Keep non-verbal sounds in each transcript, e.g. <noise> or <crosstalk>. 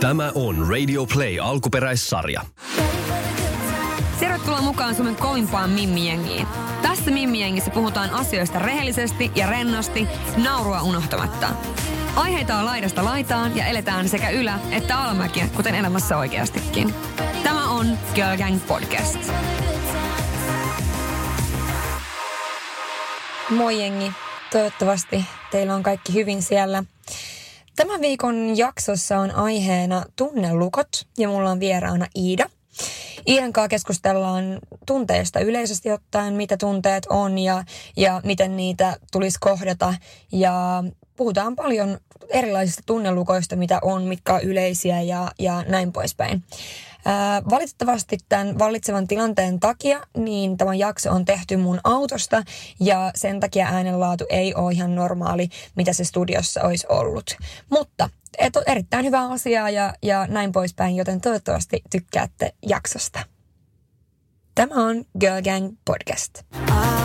Tämä on Radio Play alkuperäissarja. Tervetuloa mukaan Suomen kovimpaan mimmijengiin. Tässä mimmijengissä puhutaan asioista rehellisesti ja rennosti, naurua unohtamatta. Aiheita on laidasta laitaan ja eletään sekä ylä- että alamäkiä, kuten elämässä oikeastikin. Tämä on Girl Gang Podcast. Moi jengi, toivottavasti teillä on kaikki hyvin siellä. Tämän viikon jaksossa on aiheena tunnelukot ja mulla on vieraana Iida. Iidan kanssa keskustellaan tunteista yleisesti ottaen, mitä tunteet on ja, ja miten niitä tulisi kohdata. Ja puhutaan paljon erilaisista tunnelukoista, mitä on, mitkä on yleisiä ja, ja näin poispäin. Valitettavasti tämän vallitsevan tilanteen takia, niin tämä jakso on tehty mun autosta ja sen takia äänenlaatu ei ole ihan normaali, mitä se studiossa olisi ollut. Mutta et, erittäin hyvä asia ja, ja näin poispäin, joten toivottavasti tykkäätte jaksosta. Tämä on Girl Gang Podcast. Are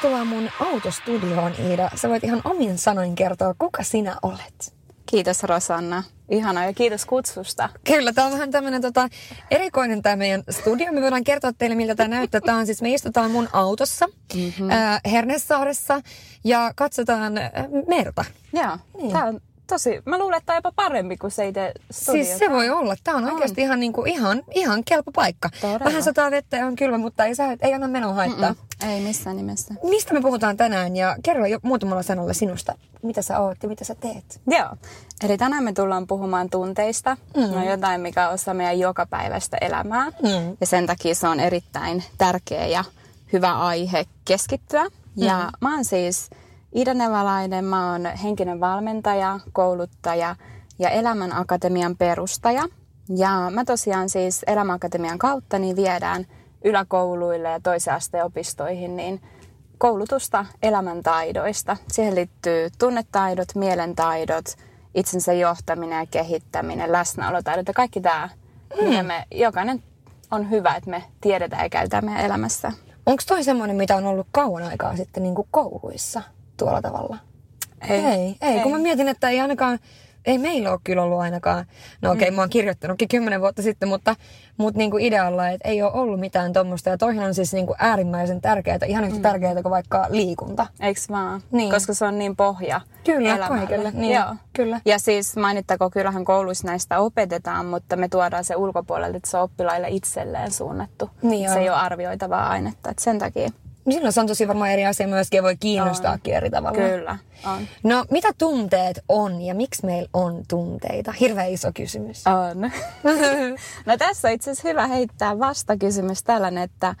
Tervetuloa mun autostudioon, Iida. Sä voit ihan omin sanoin kertoa, kuka sinä olet. Kiitos Rosanna. Ihana ja kiitos kutsusta. Kyllä, tämä on vähän tämmöinen tota, erikoinen tämä meidän studio. Me voidaan kertoa teille, miltä tämä näyttää. Tämä on siis, me istutaan mun autossa mm-hmm. äh, Hernesaaressa ja katsotaan äh, merta. Joo, Niin. tää on tosi, mä luulen, että tää on jopa parempi kuin se itse studio. Siis se voi olla. Tämä on oikeasti ihan, niin kuin, ihan, ihan kelpo paikka. Todella. Vähän sataa vettä ja on kylmä, mutta ei, sä, ei anna menoa haittaa. Mm, Ei missään nimessä. Mistä me puhutaan tänään ja kerro jo muutamalla sanalla sinusta, mitä sä oot ja mitä sä teet. Joo. Eli tänään me tullaan puhumaan tunteista. Mm. No jotain, mikä on osa meidän jokapäiväistä elämää. Mm. Ja sen takia se on erittäin tärkeä ja hyvä aihe keskittyä. Ja mä oon siis Ida Nevalainen, mä oon henkinen valmentaja, kouluttaja ja Elämän Akatemian perustaja. Ja mä tosiaan siis Elämän Akatemian kautta niin viedään yläkouluille ja toisen asteen opistoihin niin koulutusta elämäntaidoista. Siihen liittyy tunnetaidot, mielentaidot, itsensä johtaminen ja kehittäminen, läsnäolotaidot ja kaikki tämä, mm. mitä me jokainen on hyvä, että me tiedetään ja käytetään meidän elämässä. Onko toi semmoinen, mitä on ollut kauan aikaa sitten niin kuin kouluissa tuolla tavalla? Ei, ei, ei. kun mä mietin, että ei ainakaan, ei meillä ole kyllä ollut ainakaan, no okei, okay, mm. mä oon kirjoittanutkin kymmenen vuotta sitten, mutta, mutta niin kuin idealla, että ei ole ollut mitään tuommoista. Ja toihan on siis niin kuin äärimmäisen tärkeää, ihan yhtä mm. tärkeää kuin vaikka liikunta. Eiks vaan? Niin. Koska se on niin pohja Kyllä, elämälle. kaikelle. Niin, Joo. kyllä. Ja siis mainittako, kyllähän kouluissa näistä opetetaan, mutta me tuodaan se ulkopuolelle, että se on oppilaille itselleen suunnattu. Niin se ei ole arvioitavaa ainetta. Et sen takia Silloin se on tosi varmaan eri asia myöskin ja voi kiinnostaakin eri tavalla. kyllä on. No, mitä tunteet on ja miksi meillä on tunteita? Hirveän iso kysymys. On. <laughs> no tässä on itse asiassa hyvä heittää vastakysymys tällainen, että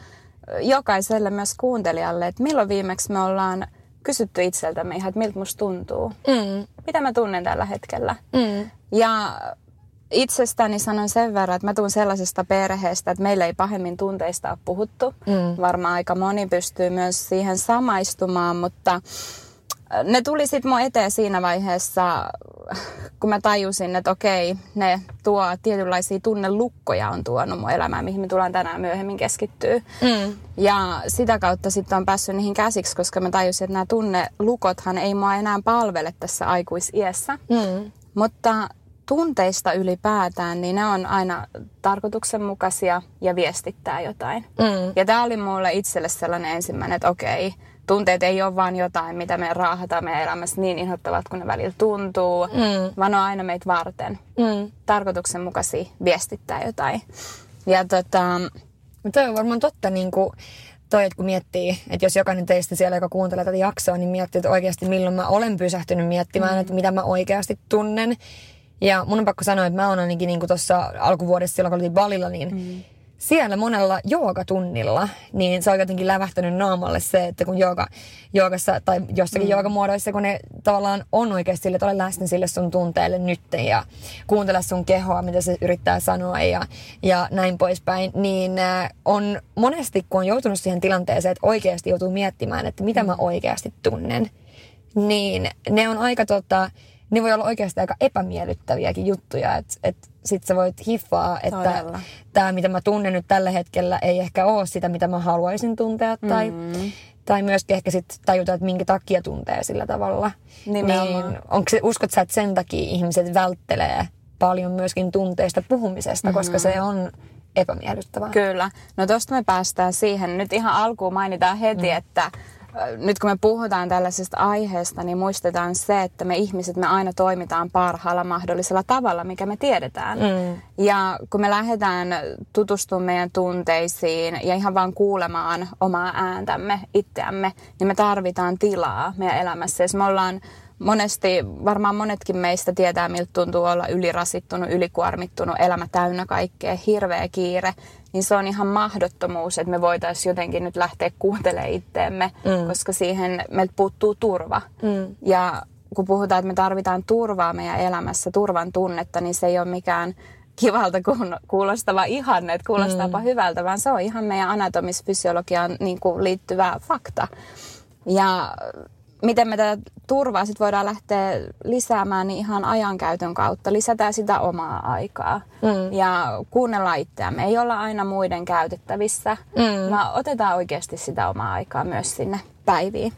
jokaiselle myös kuuntelijalle, että milloin viimeksi me ollaan kysytty itseltämme ihan, että miltä musta tuntuu. Mm, Mitä mä tunnen tällä hetkellä. mm, Ja itsestäni sanon sen verran, että mä tuun sellaisesta perheestä, että meillä ei pahemmin tunteista ole puhuttu. Mm. Varmaan aika moni pystyy myös siihen samaistumaan, mutta ne tuli sitten mun eteen siinä vaiheessa, kun mä tajusin, että okei, ne tuo tietynlaisia tunnelukkoja on tuonut mun elämään, mihin me tullaan tänään myöhemmin keskittyä. mm. Ja sitä kautta sitten on päässyt niihin käsiksi, koska mä tajusin, että nämä tunnelukothan ei mua enää palvele tässä aikuisiässä. Mm. Mutta tunteista ylipäätään, niin ne on aina tarkoituksenmukaisia ja viestittää jotain. Mm. Ja tämä oli mulle itselle sellainen ensimmäinen, että okei, tunteet ei ole vaan jotain, mitä me raahataan meidän elämässä niin inhottavat kuin ne välillä tuntuu, Mm. vaan on aina meitä varten. Mm. Tarkoituksenmukaisia viestittää jotain. Ja tota, toi on varmaan totta, niin kuin toi, että kun miettii, että jos jokainen teistä siellä, joka kuuntelee tätä jaksoa, niin miettii, että oikeasti milloin mä olen pysähtynyt miettimään, mm. että mitä mä oikeasti tunnen. Ja mun on pakko sanoa, että mä oon ainakin niin tuossa alkuvuodessa silloin, kun oltiin Balilla, niin mm. siellä monella joogatunnilla, niin se on jotenkin lävähtänyt naamalle se, että kun jooga, joogassa tai jossakin mm. joogamuodoissa, kun ne tavallaan on oikeasti sille, että ole läsnä sille sun tunteelle nytten ja kuuntele sun kehoa, mitä se yrittää sanoa ja, ja näin poispäin, niin äh, on monesti, kun on joutunut siihen tilanteeseen, että oikeasti joutuu miettimään, että mitä mä oikeasti tunnen, niin ne on aika tota, ne voi olla oikeasti aika epämiellyttäviäkin juttuja, että et sit sä voit hiffaa, että tämä mitä mä tunnen nyt tällä hetkellä ei ehkä ole sitä, mitä mä haluaisin tuntea. Tai, Mm. tai myöskin ehkä sitten tajuta, että minkä takia tuntee sillä tavalla. Nimenomaan. Niin, onko se, uskot sä, että sen takia ihmiset välttelee paljon myöskin tunteista puhumisesta, mm-hmm. koska se on epämiellyttävää? Kyllä. No tosta me päästään siihen. Nyt ihan alkuun mainitaan heti, mm. että nyt kun me puhutaan tällaisesta aiheesta, niin muistetaan se, että me ihmiset, me aina toimitaan parhaalla mahdollisella tavalla, mikä me tiedetään. Mm. Ja kun me lähdetään tutustumaan meidän tunteisiin ja ihan vaan kuulemaan omaa ääntämme, itseämme, niin me tarvitaan tilaa meidän elämässä. Jos me ollaan monesti, varmaan monetkin meistä tietää, miltä tuntuu olla ylirasittunut, ylikuormittunut, elämä täynnä kaikkea, hirveä kiire, niin se on ihan mahdottomuus, että me voitaisiin jotenkin nyt lähteä kuuntelemaan itteemme, mm. koska siihen meiltä puuttuu turva. Mm. Ja kun puhutaan, että me tarvitaan turvaa meidän elämässä, turvan tunnetta, niin se ei ole mikään kivalta kuulostava ihanne, että kuulostaapa mm. hyvältä, vaan se on ihan meidän anatomisfysiologiaan niin kuin liittyvä fakta. Ja miten me tätä turvaa sit voidaan lähteä lisäämään niin ihan ajankäytön kautta. Lisätään sitä omaa aikaa mm. ja kuunnellaan itseämme. Ei olla aina muiden käytettävissä, mm. vaan otetaan oikeasti sitä omaa aikaa myös sinne päiviin.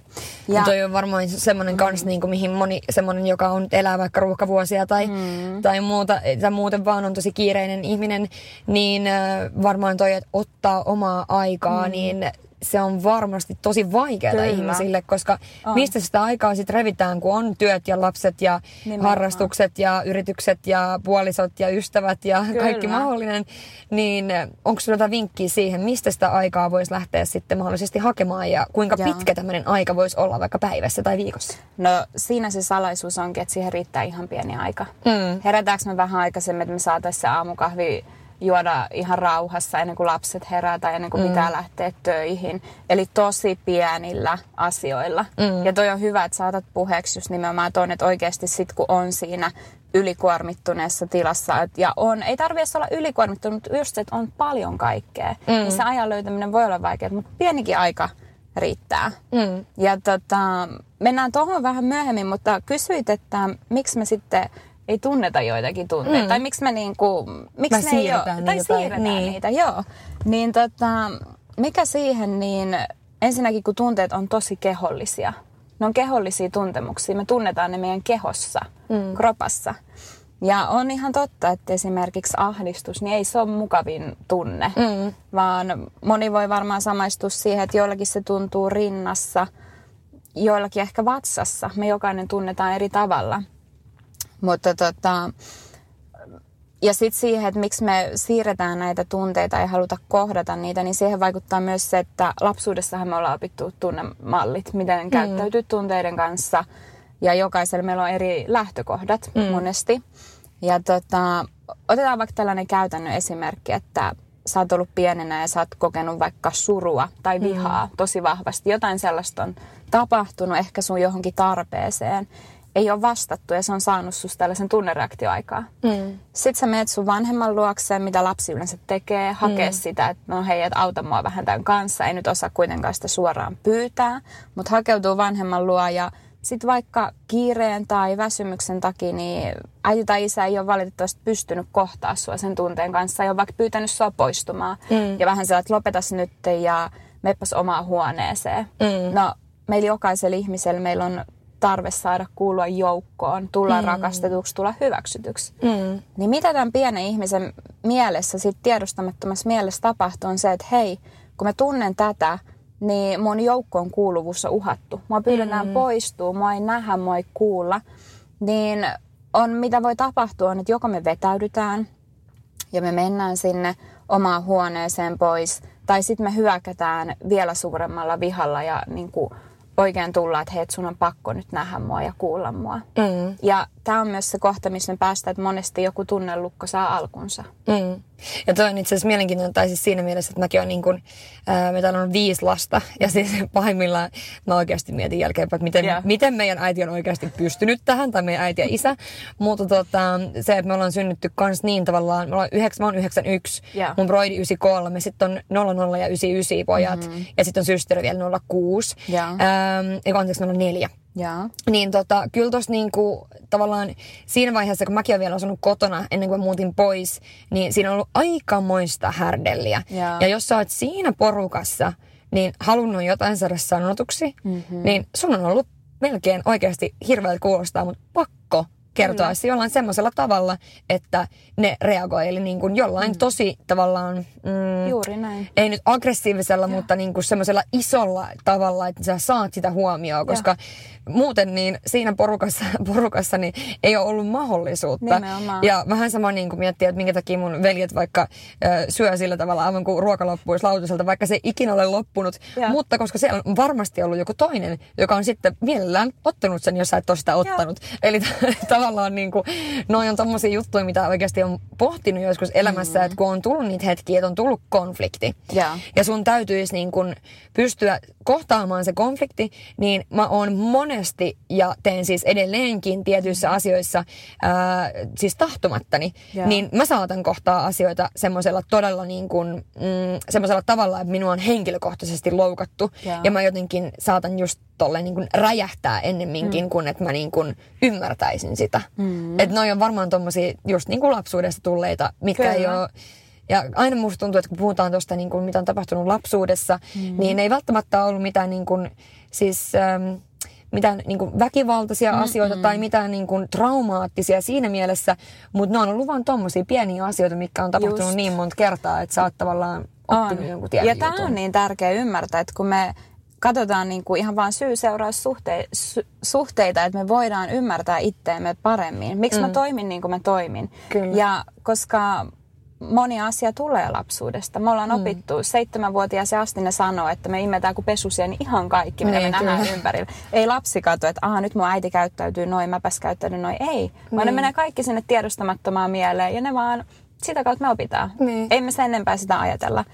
Ja Ja, toi on varmaan semmoinen kans, niin kuin, mihin moni semmoinen, joka on elää vaikka ruuhkavuosia tai, mm. tai, muuta, tai muuten vaan on tosi kiireinen ihminen, niin äh, varmaan toi, että ottaa omaa aikaa, mm. niin se on varmasti tosi vaikeaa ihmisille, koska On. mistä sitä aikaa sitten revitään, kun on työt ja lapset ja Nimenomaan. harrastukset ja yritykset ja puolisot ja ystävät ja Kyllä. kaikki mahdollinen, niin onko sinulla jotain vinkkiä siihen, mistä sitä aikaa voisi lähteä sitten mahdollisesti hakemaan ja kuinka Joo. pitkä tämmöinen aika voisi olla vaikka päivässä tai viikossa? no siinä se salaisuus onkin, että siihen riittää ihan pieni aika. Mm. Herätäänkö me vähän aikaisemmin, että me saataisiin se aamukahvi juoda ihan rauhassa ennen kuin lapset herää tai ennen kuin mm. pitää lähteä töihin. Eli tosi pienillä asioilla. Mm. Ja toi on hyvä, että saatat puheeksi just nimenomaan ton, että oikeasti sit kun on siinä ylikuormittuneessa tilassa, et, ja on, ei tarvitse olla ylikuormittunut, mutta just se, että on paljon kaikkea, mm. niin se ajan löytäminen voi olla vaikeaa, mutta pienikin aika riittää. Mm. Ja tota, mennään tuohon vähän myöhemmin, mutta kysyit, että miksi me sitten ei tunneta joitakin tunteita, mm. tai miksi me niinku, miksi ne ei ole, niitä tai- siirretään niin. niitä, joo. Niin tota, mikä siihen, niin ensinnäkin kun tunteet on tosi kehollisia, ne on kehollisia tuntemuksia, me tunnetaan ne meidän kehossa, mm. kropassa. Ja on ihan totta, että esimerkiksi ahdistus, niin ei se ole mukavin tunne, mm. vaan moni voi varmaan samaistua siihen, että joillakin se tuntuu rinnassa, joillakin ehkä vatsassa. Me jokainen tunnetaan eri tavalla. Mutta tota, ja sitten siihen, että miksi me siirretään näitä tunteita ja haluta kohdata niitä, niin siihen vaikuttaa myös se, että lapsuudessahan me ollaan opittu tunnemallit, miten mm. käyttäytyy tunteiden kanssa. Ja jokaisella meillä on eri lähtökohdat mm. monesti. Ja tota, otetaan vaikka tällainen käytännön esimerkki, että sä oot ollut pienenä ja sä oot kokenut vaikka surua tai vihaa mm. tosi vahvasti. Jotain sellaista on tapahtunut ehkä sun johonkin tarpeeseen. Ei ole vastattu ja se on saanut susta tällaisen tunnereaktioaikaa. Mm. Sitten sä menet sun vanhemman luokseen, mitä lapsi yleensä tekee, hakee mm. sitä, että no hei, et auta mua vähän tämän kanssa. Ei nyt osaa kuitenkaan sitä suoraan pyytää, mutta hakeutuu vanhemman luo ja sitten vaikka kiireen tai väsymyksen takia, niin äiti tai isä ei ole valitettavasti pystynyt kohtaa sua sen tunteen kanssa. Ei ole vaikka pyytänyt sua poistumaan. Mm. Ja vähän sillä, että lopetas nyt ja meppäs omaan huoneeseen. Mm. No, meillä jokaisella ihmisellä meillä on tarve saada kuulua joukkoon, tulla mm. rakastetuksi, tulla hyväksytyksi. Mm. Niin mitä tämän pienen ihmisen mielessä, sit tiedostamattomassa mielessä tapahtuu, on se, että hei, kun mä tunnen tätä, niin mun joukkoon kuuluvuus on uhattu. Mua pyydetään mm. poistua, mua ei nähdä, mua ei kuulla. Niin on, mitä voi tapahtua, on, että joko me vetäydytään ja me mennään sinne omaan huoneeseen pois, tai sitten me hyökätään vielä suuremmalla vihalla ja niin kuin oikein tullaan, että hei, sun on pakko nyt nähdä mua ja kuulla mua. Mm. Ja tämä on myös se kohta, missä me päästään, että monesti joku tunnelukko saa alkunsa. Mm. Ja toi on itse asiassa mielenkiintoinen, tai siis siinä mielessä, että mäkin olen niin kuin, ää, meitä on viisi lasta, ja siis <laughs> pahimmillaan mä oikeasti mietin jälkeenpäin, että miten, Joo. miten meidän äiti on oikeasti pystynyt tähän, tai meidän äiti ja isä. Mutta tota, se, että me ollaan synnytty kans niin tavallaan, me ollaan yhdeksän, mä oon 91, Joo. mun broidi 93, sitten on 00 ja 99 pojat, mm-hmm. ja sitten on systeri vielä 06, Joo. ähm, eikö anteeksi 04. Joo. Niin tota, kyllä tossa niinku, tavallaan siinä vaiheessa, kun mäkin olen vielä asunut kotona ennen kuin muutin pois, niin siinä on ollut aikamoista härdelliä. Joo. Ja jos sä oot siinä porukassa, niin halunnut jotain saada sanotuksi, mm-hmm. niin sun on ollut melkein oikeasti hirveältä kuulostaa, mutta pakko kertoa Kyllä. se jollain semmoisella tavalla, että ne reagoi. Eli niin kuin jollain mm. tosi tavallaan... Mm, Juuri näin. ei nyt aggressiivisella, mutta niin kuin semmoisella isolla tavalla, että sä saat sitä huomioon, koska muuten niin siinä porukassa, <laughs> porukassa niin ei ole ollut mahdollisuutta. Nimenomaan. Ja vähän sama niin kuin miettiä, että minkä takia mun veljet vaikka ö, syö sillä tavalla aivan kuin ruoka loppuisi lautaselta, vaikka se ei ikinä ole loppunut, Joo. mutta koska siellä on varmasti ollut joku toinen, joka on sitten mielellään ottanut sen, jos sä et ole sitä ottanut. Eli t- <laughs> tavallaan niin kuin, noi on tommosia juttuja, mitä oikeasti on pohtinut joskus elämässä, mm. että kun on tullut niitä hetkiä, että on tullut konflikti. Joo. Ja sun täytyisi niin kun pystyä kohtaamaan se konflikti, niin mä oon monesti ja teen siis edelleenkin tietyissä asioissa, ää, siis tahtomattani, Joo. niin mä saatan kohtaa asioita semmoisella todella niin kun, mm, semmoisella tavalla, että minua on henkilökohtaisesti loukattu. Joo. Ja mä jotenkin saatan just tolleen niin kun räjähtää ennemminkin, mm. kuin että mä niin kun ymmärtäisin sitä. Mm. Että noi on varmaan tommosia just niin kuin lapsuudesta tulleita, mitkä ei Kyllä. ole ja aina musta tuntuu, että kun puhutaan tuosta, niin kuin, mitä on tapahtunut lapsuudessa, mm. niin ei välttämättä ollut mitään, niin kuin, siis, ähm, mitään niin kuin väkivaltaisia mm, asioita tai mitään niin kuin, traumaattisia siinä mielessä, mutta ne on ollut vaan tommosia pieniä asioita, mitkä on tapahtunut Just. niin monta kertaa, että sä oot tavallaan oppinut jonkun tietyn Ja tämä on niin tärkeä ymmärtää, että kun me katsotaan niin kuin ihan vaan syy-seuraussuhteita, että me voidaan ymmärtää itteemme paremmin. Miksi mm. mä toimin niin kuin mä toimin. Kyllä. Ja koska moni asia tulee lapsuudesta. Me ollaan mm. opittu, seitsemänvuotias asti ne sanoo, että me imetään kuin pesusia, niin ihan kaikki, mitä Niin, me nähdään kyllä. ympärillä. Ei lapsi katso, että aha, nyt mun äiti käyttäytyy noin, mäpäs käyttäydyn noin. Ei, vaan ne Niin. menee kaikki sinne tiedostamattomaan mieleen ja ne vaan, sitä kautta me opitaan. Niin. Ei me sen enempää sitä ajatella.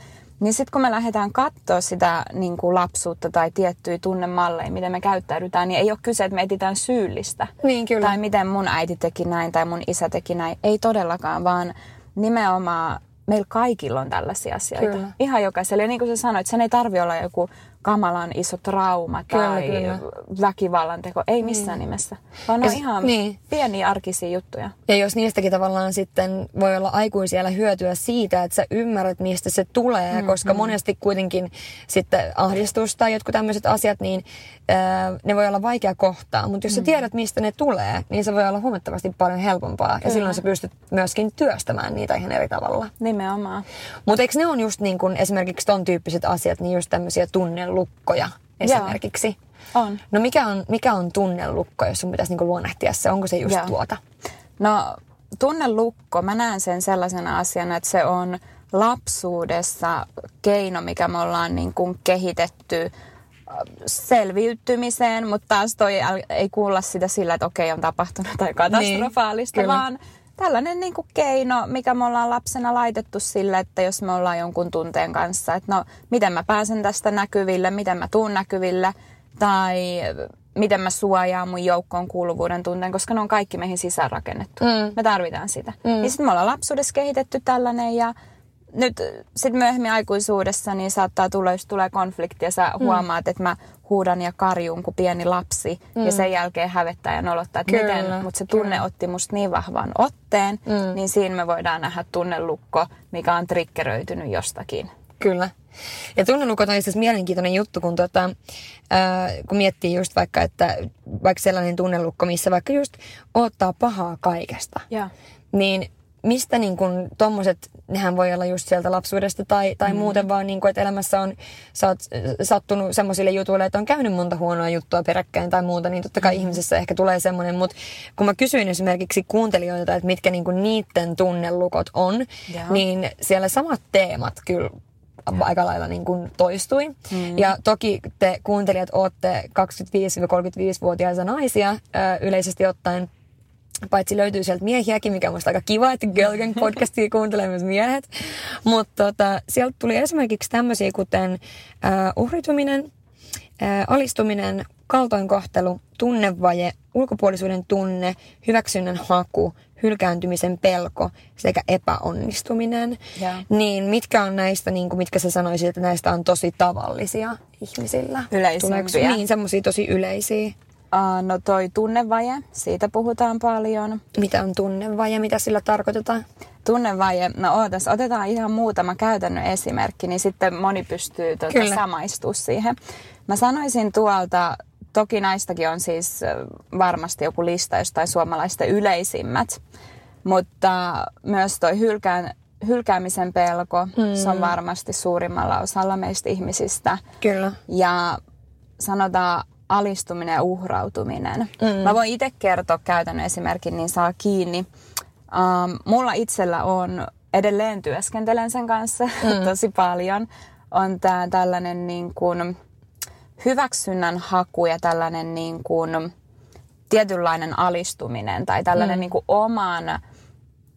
Niin sitten kun me lähdetään katsoa sitä niin kuin lapsuutta tai tiettyjä tunnemalleja, miten me käyttäydytään, niin ei ole kyse, että me etsitään syyllistä. Niin, kyllä. Tai miten mun äiti teki näin tai mun isä teki näin. Ei todellakaan, vaan nimenomaan meillä kaikilla on tällaisia asioita. Kyllä. Ihan jokaisella. Ja niin kuin sä sanoit, sen ei tarvi olla joku kamalan iso trauma Kyllä, tai kyllä. väkivallan teko. Ei missään nimessä. Vaan on ihan niin. pieniä arkisia juttuja. Ja jos niistäkin tavallaan sitten voi olla aikuisella hyötyä siitä, että sä ymmärrät, mistä se tulee, mm-hmm. koska monesti kuitenkin sitten ahdistus tai jotkut tämmöiset asiat, niin ää, ne voi olla vaikea kohtaa. Mutta jos sä tiedät, mistä ne tulee, niin se voi olla huomattavasti paljon helpompaa. Ja silloin sä pystyt myöskin työstämään niitä ihan eri tavalla. Nimenomaan. Mutta eikö ne on just niin kuin esimerkiksi ton tyyppiset asiat, niin just tämmöisiä tunnelukkoja esimerkiksi? On. No mikä on, mikä on tunnelukko, jos sun pitäisi niin kuin luonnehtia se? Onko se just Joo. tuota? No tunnelukko, mä näen sen sellaisena asiana, että se on lapsuudessa keino, mikä me ollaan niin kuin kehitetty äh, selviytymiseen, mutta taas toi ei kuulla sitä sillä, että okei on tapahtunut tai katastrofaalista, Niin, kyllä. vaan tällainen niin kuin keino, mikä me ollaan lapsena laitettu sille, että jos me ollaan jonkun tunteen kanssa, että no miten mä pääsen tästä näkyville, miten mä tuun näkyville, tai miten mä suojaan mun joukkoon kuuluvuuden tunteen, koska ne on kaikki meihin sisäänrakennettu. Mm. Me tarvitaan sitä. Mm. Niin sitten me ollaan lapsuudessa kehitetty tällainen ja nyt sitten myöhemmin aikuisuudessa niin saattaa tulla, jos tulee konflikti ja sä mm. huomaat, että mä huudan ja karjun kuin pieni lapsi mm. ja sen jälkeen hävettää ja nolottaa, että Kyllä, miten, mutta se tunne kyllä. otti musta niin vahvan otteen, mm. niin siinä me voidaan nähdä tunnelukko, mikä on triggeröitynyt jostakin. Kyllä. Ja tunnelukot on itse asiassa mielenkiintoinen juttu, kun, tota, ää, kun miettii just vaikka, että vaikka sellainen tunnelukko, missä vaikka just ottaa pahaa kaikesta. Ja. Niin mistä niin kun tommoset, nehän voi olla just sieltä lapsuudesta tai, tai mm. muuten vaan niin kun, että elämässä on, sä oot äh, sattunut semmoisille jutuille, että on käynyt monta huonoa juttua peräkkäin tai muuta, niin totta kai mm. ihmisessä ehkä tulee semmoinen, mutta kun mä kysyin esimerkiksi kuuntelijoilta, että mitkä niin kun niiden tunnelukot on, Joo. niin siellä samat teemat kyllä aika lailla niin kuin toistui. Mm. Ja toki te kuuntelijat olette 25-35-vuotiaita naisia yleisesti ottaen. Paitsi löytyy sieltä miehiäkin, mikä on musta aika kiva, että Girl Gang podcastia kuuntelee myös miehet. Mutta tota, sieltä tuli esimerkiksi tämmöisiä kuten ää, uhrituminen, ää, alistuminen, kaltoinkohtelu, tunnevaje, ulkopuolisuuden tunne, hyväksynnän haku, hylkääntymisen pelko sekä epäonnistuminen. Joo. Niin mitkä on näistä, niin kuin mitkä sä sanoisit, että näistä on tosi tavallisia ihmisillä? Yleisimpiä. Tuleeko- Niin, semmoisia tosi yleisiä. Uh, no toi tunnevaje, siitä puhutaan paljon. Mitä on tunnevaje, mitä sillä tarkoitetaan? Tunnevaje, no ootas, otetaan ihan muutama käytännön esimerkki, niin sitten moni pystyy tuota, Kyllä. samaistumaan siihen. Mä sanoisin tuolta, toki näistäkin on siis varmasti joku lista jostain suomalaisten yleisimmät, mutta myös toi hylkään, hylkäämisen pelko, mm. se on varmasti suurimmalla osalla meistä ihmisistä. Kyllä. Ja sanotaan alistuminen ja uhrautuminen. Mm. Mä voin itse kertoa käytännön esimerkin, niin saa kiinni. Um, mulla itsellä on, edelleen työskentelen sen kanssa <laughs> mm. tosi paljon, on tää tällainen niin kuin hyväksynnän haku ja tällainen niin kuin tietynlainen alistuminen tai tällainen mm. niin kuin oman,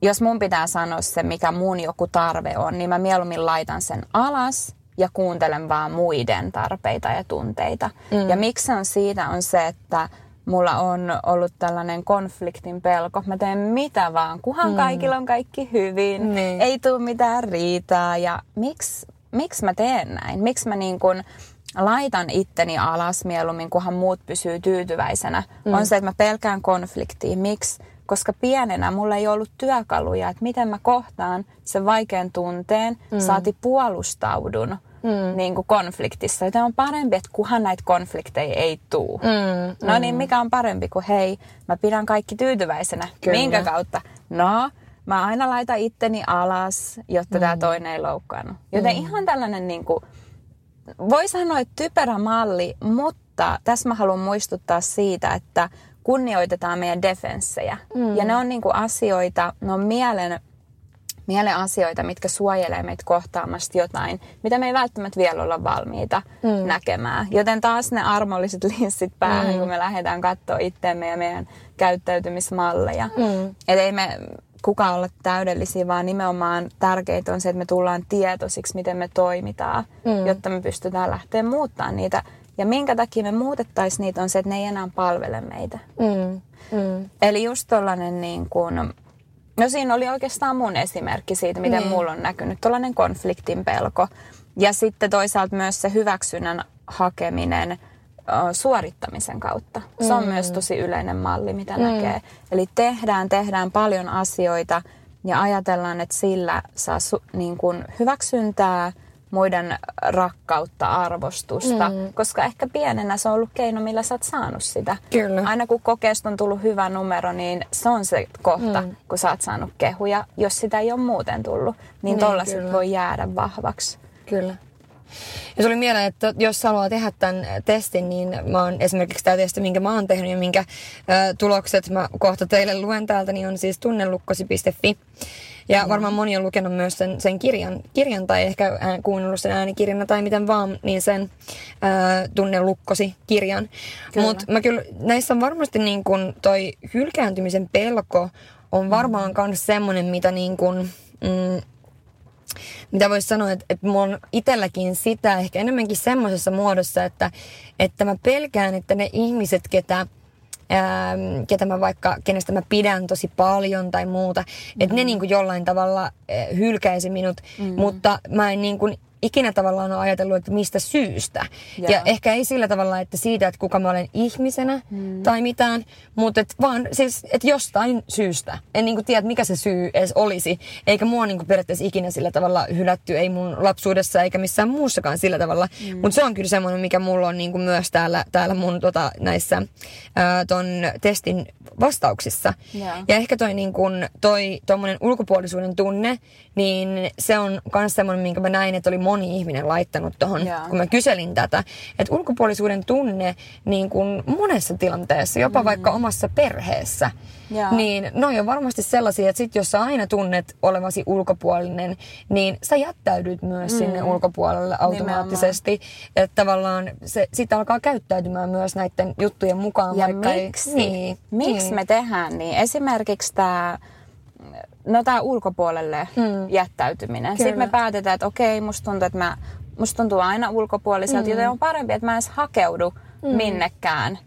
jos mun pitää sanoa se, mikä mun joku tarve on, niin mä mieluummin laitan sen alas ja kuuntelen vaan muiden tarpeita ja tunteita. Mm. Ja miksi se on siitä on se, että mulla on ollut tällainen konfliktin pelko. Mä teen mitä vaan, kunhan mm. kaikilla on kaikki hyvin, Niin. ei tule mitään riitaa. Ja miksi, miksi mä teen näin? Miksi mä niin kun laitan itteni alas mieluummin, kunhan muut pysyy tyytyväisenä? Mm. On se, että mä pelkään konfliktia. Miksi? Koska pienenä mulla ei ollut työkaluja, että miten mä kohtaan sen vaikean tunteen, mm. saati puolustaudun mm. niin kuin konfliktissa. Joten on parempi, että kunhan näitä konflikteja ei tuu. Mm, No niin, mikä on parempi kuin hei, mä pidän kaikki tyytyväisenä. Kyllä. Minkä kautta? No, mä aina laitan itteni alas, jotta mm. tämä toinen ei loukkaannut. Joten mm. ihan tällainen niin kuin, voi sanoa, että typerä malli, mutta tässä mä haluan muistuttaa siitä, että kunnioitetaan meidän defenssejä. Mm. Ja ne on niin kuin asioita, ne on mielen, mielen asioita, mitkä suojelee meitä kohtaamasta jotain, mitä me ei välttämättä vielä olla valmiita mm. näkemään. Joten taas ne armolliset <laughs> linssit päähän, mm. kun me lähdetään katsoa itseämme ja meidän käyttäytymismalleja. Mm. Että ei me kukaan olla täydellisiä, vaan nimenomaan tärkeintä on se, että me tullaan tietoisiksi, miten me toimitaan, mm. jotta me pystytään lähteä muuttaa niitä. Ja minkä takia me muutettaisiin niitä on se, että ne ei enää palvele meitä. Mm, mm. Eli just tollanen niin kuin, no siinä oli oikeastaan mun esimerkki siitä, miten Niin. mulla on näkynyt tollanen konfliktin pelko. Ja sitten toisaalta myös se hyväksynnän hakeminen suorittamisen kautta. Se on myös tosi yleinen malli, mitä mm. näkee. Eli tehdään, tehdään paljon asioita ja ajatellaan, että sillä saa su, niin kuin hyväksyntää, muiden rakkautta, arvostusta, mm. koska ehkä pienenä se on ollut keino, millä sä oot saanut sitä. Kyllä. Aina kun kokeesta on tullut hyvä numero, niin se on se kohta, mm. kun sä oot saanut kehuja. Jos sitä ei ole muuten tullut, niin, Niin, tollaset kyllä. voi jäädä vahvaksi. Kyllä. Ja se oli mieleen, että jos haluaa tehdä tämän testin, niin mä oon esimerkiksi tämä testi, minkä mä oon tehnyt ja minkä ö, tulokset mä kohta teille luen täältä, niin on siis tunnelukkosi.fi. Ja varmaan moni on lukenut myös sen, sen kirjan, kirjan tai ehkä kuunnellut sen äänikirjana tai miten vaan, niin sen ää, tunnelukkosi-kirjan. Mutta mä kyllä, näissä on varmasti niin kun toi hylkääntymisen pelko on varmaan myös semmoinen, mitä niin kun, mm, mitä voisi sanoa, että, että mulla on itselläkin sitä ehkä enemmänkin semmoisessa muodossa, että, että mä pelkään, että ne ihmiset, ketä, ää, ketä mä vaikka, kenestä mä pidän tosi paljon tai muuta, että ne niin kuin jollain tavalla ää, hylkäisi minut, mm-hmm. mutta mä en niin kuin ikinä tavallaan ole ajatellut, että mistä syystä. Joo. Ja ehkä ei sillä tavalla, että siitä, että kuka mä olen ihmisenä mm. tai mitään, mutta et vaan siis, että jostain syystä. En niinku tiedä, mikä se syy edes olisi. Eikä mua niinku periaatteessa ikinä sillä tavalla hylätty, ei mun lapsuudessa eikä missään muussakaan sillä tavalla. Mm. Mutta se on kyllä semmoinen, mikä mulla on niinku myös täällä, täällä mun tota, näissä ää, ton testin vastauksissa. Joo. Ja ehkä toi, niin kun, toi tommonen ulkopuolisuuden tunne, niin se on myös semmoinen, minkä mä näin, että oli moni ihminen laittanut tohon, Joo. kun mä kyselin tätä. Että ulkopuolisuuden tunne niin kun monessa tilanteessa, jopa mm. vaikka omassa perheessä, Joo. niin ne on varmasti sellaisia, että sit jos sä aina tunnet olevasi ulkopuolinen, niin sä jättäydyt myös mm. sinne ulkopuolelle automaattisesti. Että tavallaan se sit alkaa käyttäytymään myös näiden juttujen mukaan. Ja vaikka miksi? Ei, niin, Miksi niin. me tehdään niin? Esimerkiksi tämä no tää ulkopuolelle mm. jättäytyminen. Kyllä. Sitten me päätetään, että okei, musta tuntuu, että mä, musta tuntuu aina ulkopuoliselta, mm. joten on parempi, että mä en edes hakeudu mm. minnekään,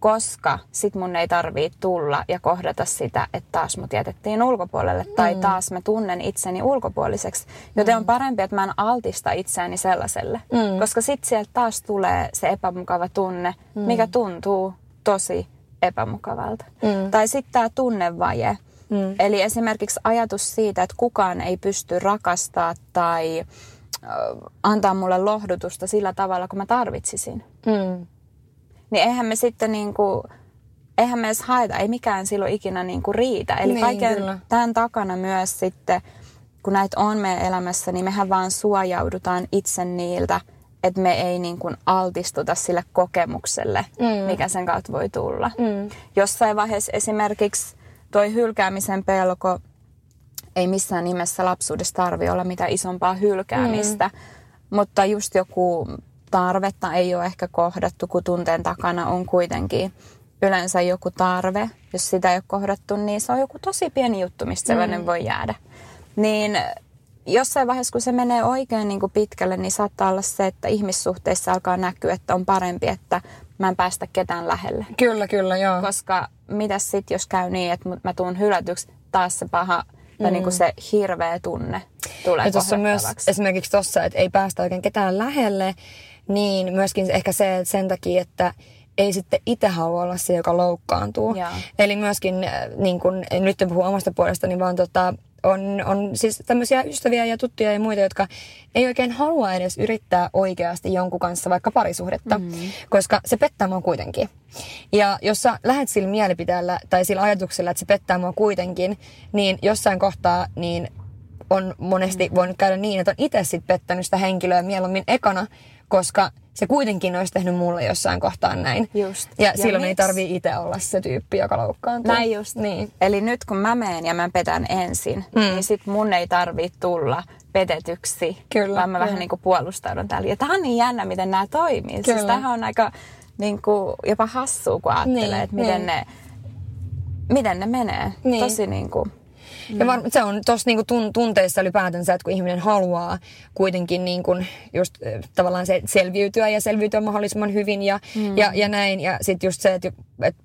koska sit mun ei tarvii tulla ja kohdata sitä, että taas mut jätettiin ulkopuolelle mm. tai taas mä tunnen itseni ulkopuoliseksi. Joten mm. on parempi, että mä en altista itseäni sellaiselle, mm. koska sit sieltä taas tulee se epämukava tunne, mm. mikä tuntuu tosi epämukavalta. Mm. Tai sitten tämä tunnevaje. Mm. Eli esimerkiksi ajatus siitä, että kukaan ei pysty rakastaa tai antaa mulle lohdutusta sillä tavalla, kun mä tarvitsisin. Mm. Niin eihän me sitten niinku, eihän me edes haeta, ei mikään silloin ikinä niinku riitä. Eli Niin, kaiken kyllä. tämän takana myös sitten, kun näitä on meidän elämässä, niin mehän vaan suojaudutaan itse niiltä, että me ei niin kuin altistuta sille kokemukselle, mm. mikä sen kautta voi tulla. Mm. Jossain vaiheessa esimerkiksi toi hylkäämisen pelko ei missään nimessä lapsuudessa tarvi olla mitään isompaa hylkäämistä, mm. mutta just joku tarvetta ei ole ehkä kohdattu, kun tunteen takana on kuitenkin yleensä joku tarve. Jos sitä ei ole kohdattu, niin se on joku tosi pieni juttu, mistä sellainen mm. voi jäädä. Niin jossain vaiheessa, kun se menee oikein niin kuin pitkälle, niin saattaa olla se, että ihmissuhteissa alkaa näkyä, että on parempi, että mä en päästä ketään lähelle. Kyllä, kyllä, joo. Koska mitäs sitten, jos käy niin, että mä tuun hylätyksi, taas se paha tai niin kuin se hirveä tunne tulee Mm. Ja tuossa myös esimerkiksi tuossa, että ei päästä oikein ketään lähelle, niin myöskin ehkä se, että sen takia, että ei sitten itse halua olla se, joka loukkaantuu. Joo. Eli myöskin, äh, niin kun, nyt en puhu omasta puolestani, vaan tota, on, on siis tämmöisiä ystäviä ja tuttuja ja muita, jotka ei oikein halua edes yrittää oikeasti jonkun kanssa vaikka parisuhdetta, mm. koska se pettää mua kuitenkin. Ja jos sä lähdet sillä mielipiteellä tai sillä ajatuksella, että se pettää mua kuitenkin, niin jossain kohtaa niin on monesti voinut käydä niin, että on itse sit pettänyt sitä henkilöä mieluummin ekana, koska se kuitenkin olisi tehnyt mulle jossain kohtaa näin. Just. Ja, Ja silloin ei miksi? tarvii itse olla se tyyppi, joka loukkaantuu. Näin just. Niin. Eli nyt kun mä menen ja mä petän ensin, mm. niin sit mun ei tarvii tulla petetyksi, Kyllä, vaan mä vähän niin kuin puolustaudun täällä. Ja tää on niin jännä, miten nämä toimii. Siis Kyllä. tämähän on aika niin kuin, jopa hassua, kun ajattelee, Niin, että miten, niin. ne, miten ne menee. Niin. Tosi niin kuin, Ja var, se on tuossa niinku tun, tunteissa ylipäätänsä, että kun ihminen haluaa kuitenkin niinku just tavallaan se selviytyä ja selviytyä mahdollisimman hyvin ja, mm. ja, ja näin. Ja sitten just se, että et,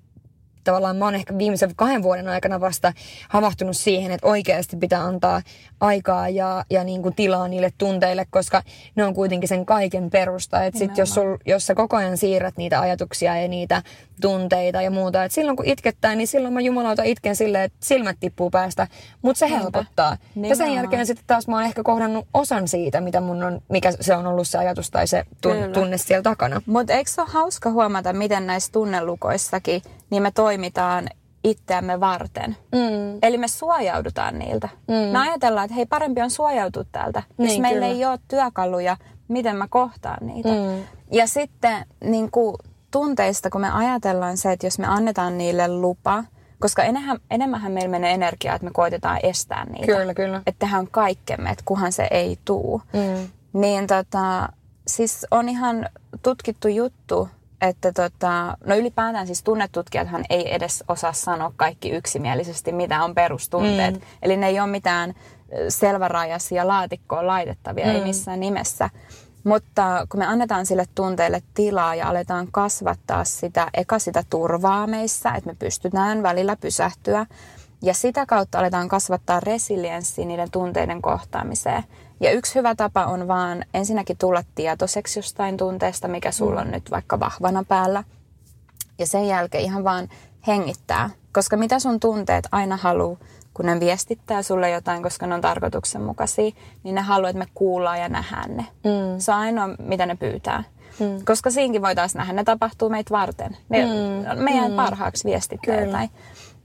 tavallaan mä oon ehkä viimeisen kahden vuoden aikana vasta havahtunut siihen, että oikeasti pitää antaa aikaa ja, ja niin kuin tilaa niille tunteille, koska ne on kuitenkin sen kaiken perusta. Että sit jos, sul, jos sä koko ajan siirrät niitä ajatuksia ja niitä tunteita ja muuta, että silloin kun itkettää, niin silloin mä jumalauta itken silleen, että silmät tippuu päästä, mutta se helpottaa. Ja sen Nimenomaan. jälkeen sitten taas mä oon ehkä kohdannut osan siitä, mitä mun on, mikä se on ollut se ajatus tai se tun, tunne siellä takana. Mutta eikö se ole hauska huomata, miten näissä tunnelukoissakin, niin me toimitaan itseämme varten. Mm. Eli me suojaudutaan niiltä. Mm. Me ajatellaan, että hei parempi on suojautua täältä, jos Niin, meillä kyllä. ei ole työkaluja, miten mä kohtaan niitä. Mm. Ja sitten niin kuin, tunteista, kun me ajatellaan se, että jos me annetaan niille lupa, koska enemmän, enemmänhän meillä menee energiaa, että me koitetaan estää niitä. Kyllä, kyllä. Että tehdään kaikkemme, että kuhan se ei tuu. Mm. Niin tota, siis on ihan tutkittu juttu, että tota, no ylipäätään siis tunnetutkijathan ei edes osaa sanoa kaikki yksimielisesti, mitä on perustunteet. Mm. Eli ne ei ole mitään selvärajaisia laatikkoon laitettavia, mm. ei missään nimessä. Mutta kun me annetaan sille tunteelle tilaa ja aletaan kasvattaa sitä, eka sitä turvaa meissä, että me pystytään välillä pysähtyä, ja sitä kautta aletaan kasvattaa resilienssiä niiden tunteiden kohtaamiseen. Ja yksi hyvä tapa on vaan ensinnäkin tulla tietoiseksi jostain tunteesta, mikä sulla on nyt vaikka vahvana päällä. Ja sen jälkeen ihan vaan hengittää. Koska mitä sun tunteet aina haluu, kun ne viestittää sulle jotain, koska ne on tarkoituksenmukaisia, niin ne haluaa, että me kuullaan ja nähdään ne. Mm. Se on ainoa, mitä ne pyytää. Mm. Koska siinkin voitaisiin nähdä, ne tapahtuu meitä varten. Ne mm. meidän mm. parhaaksi viestittää Kyllä. jotain.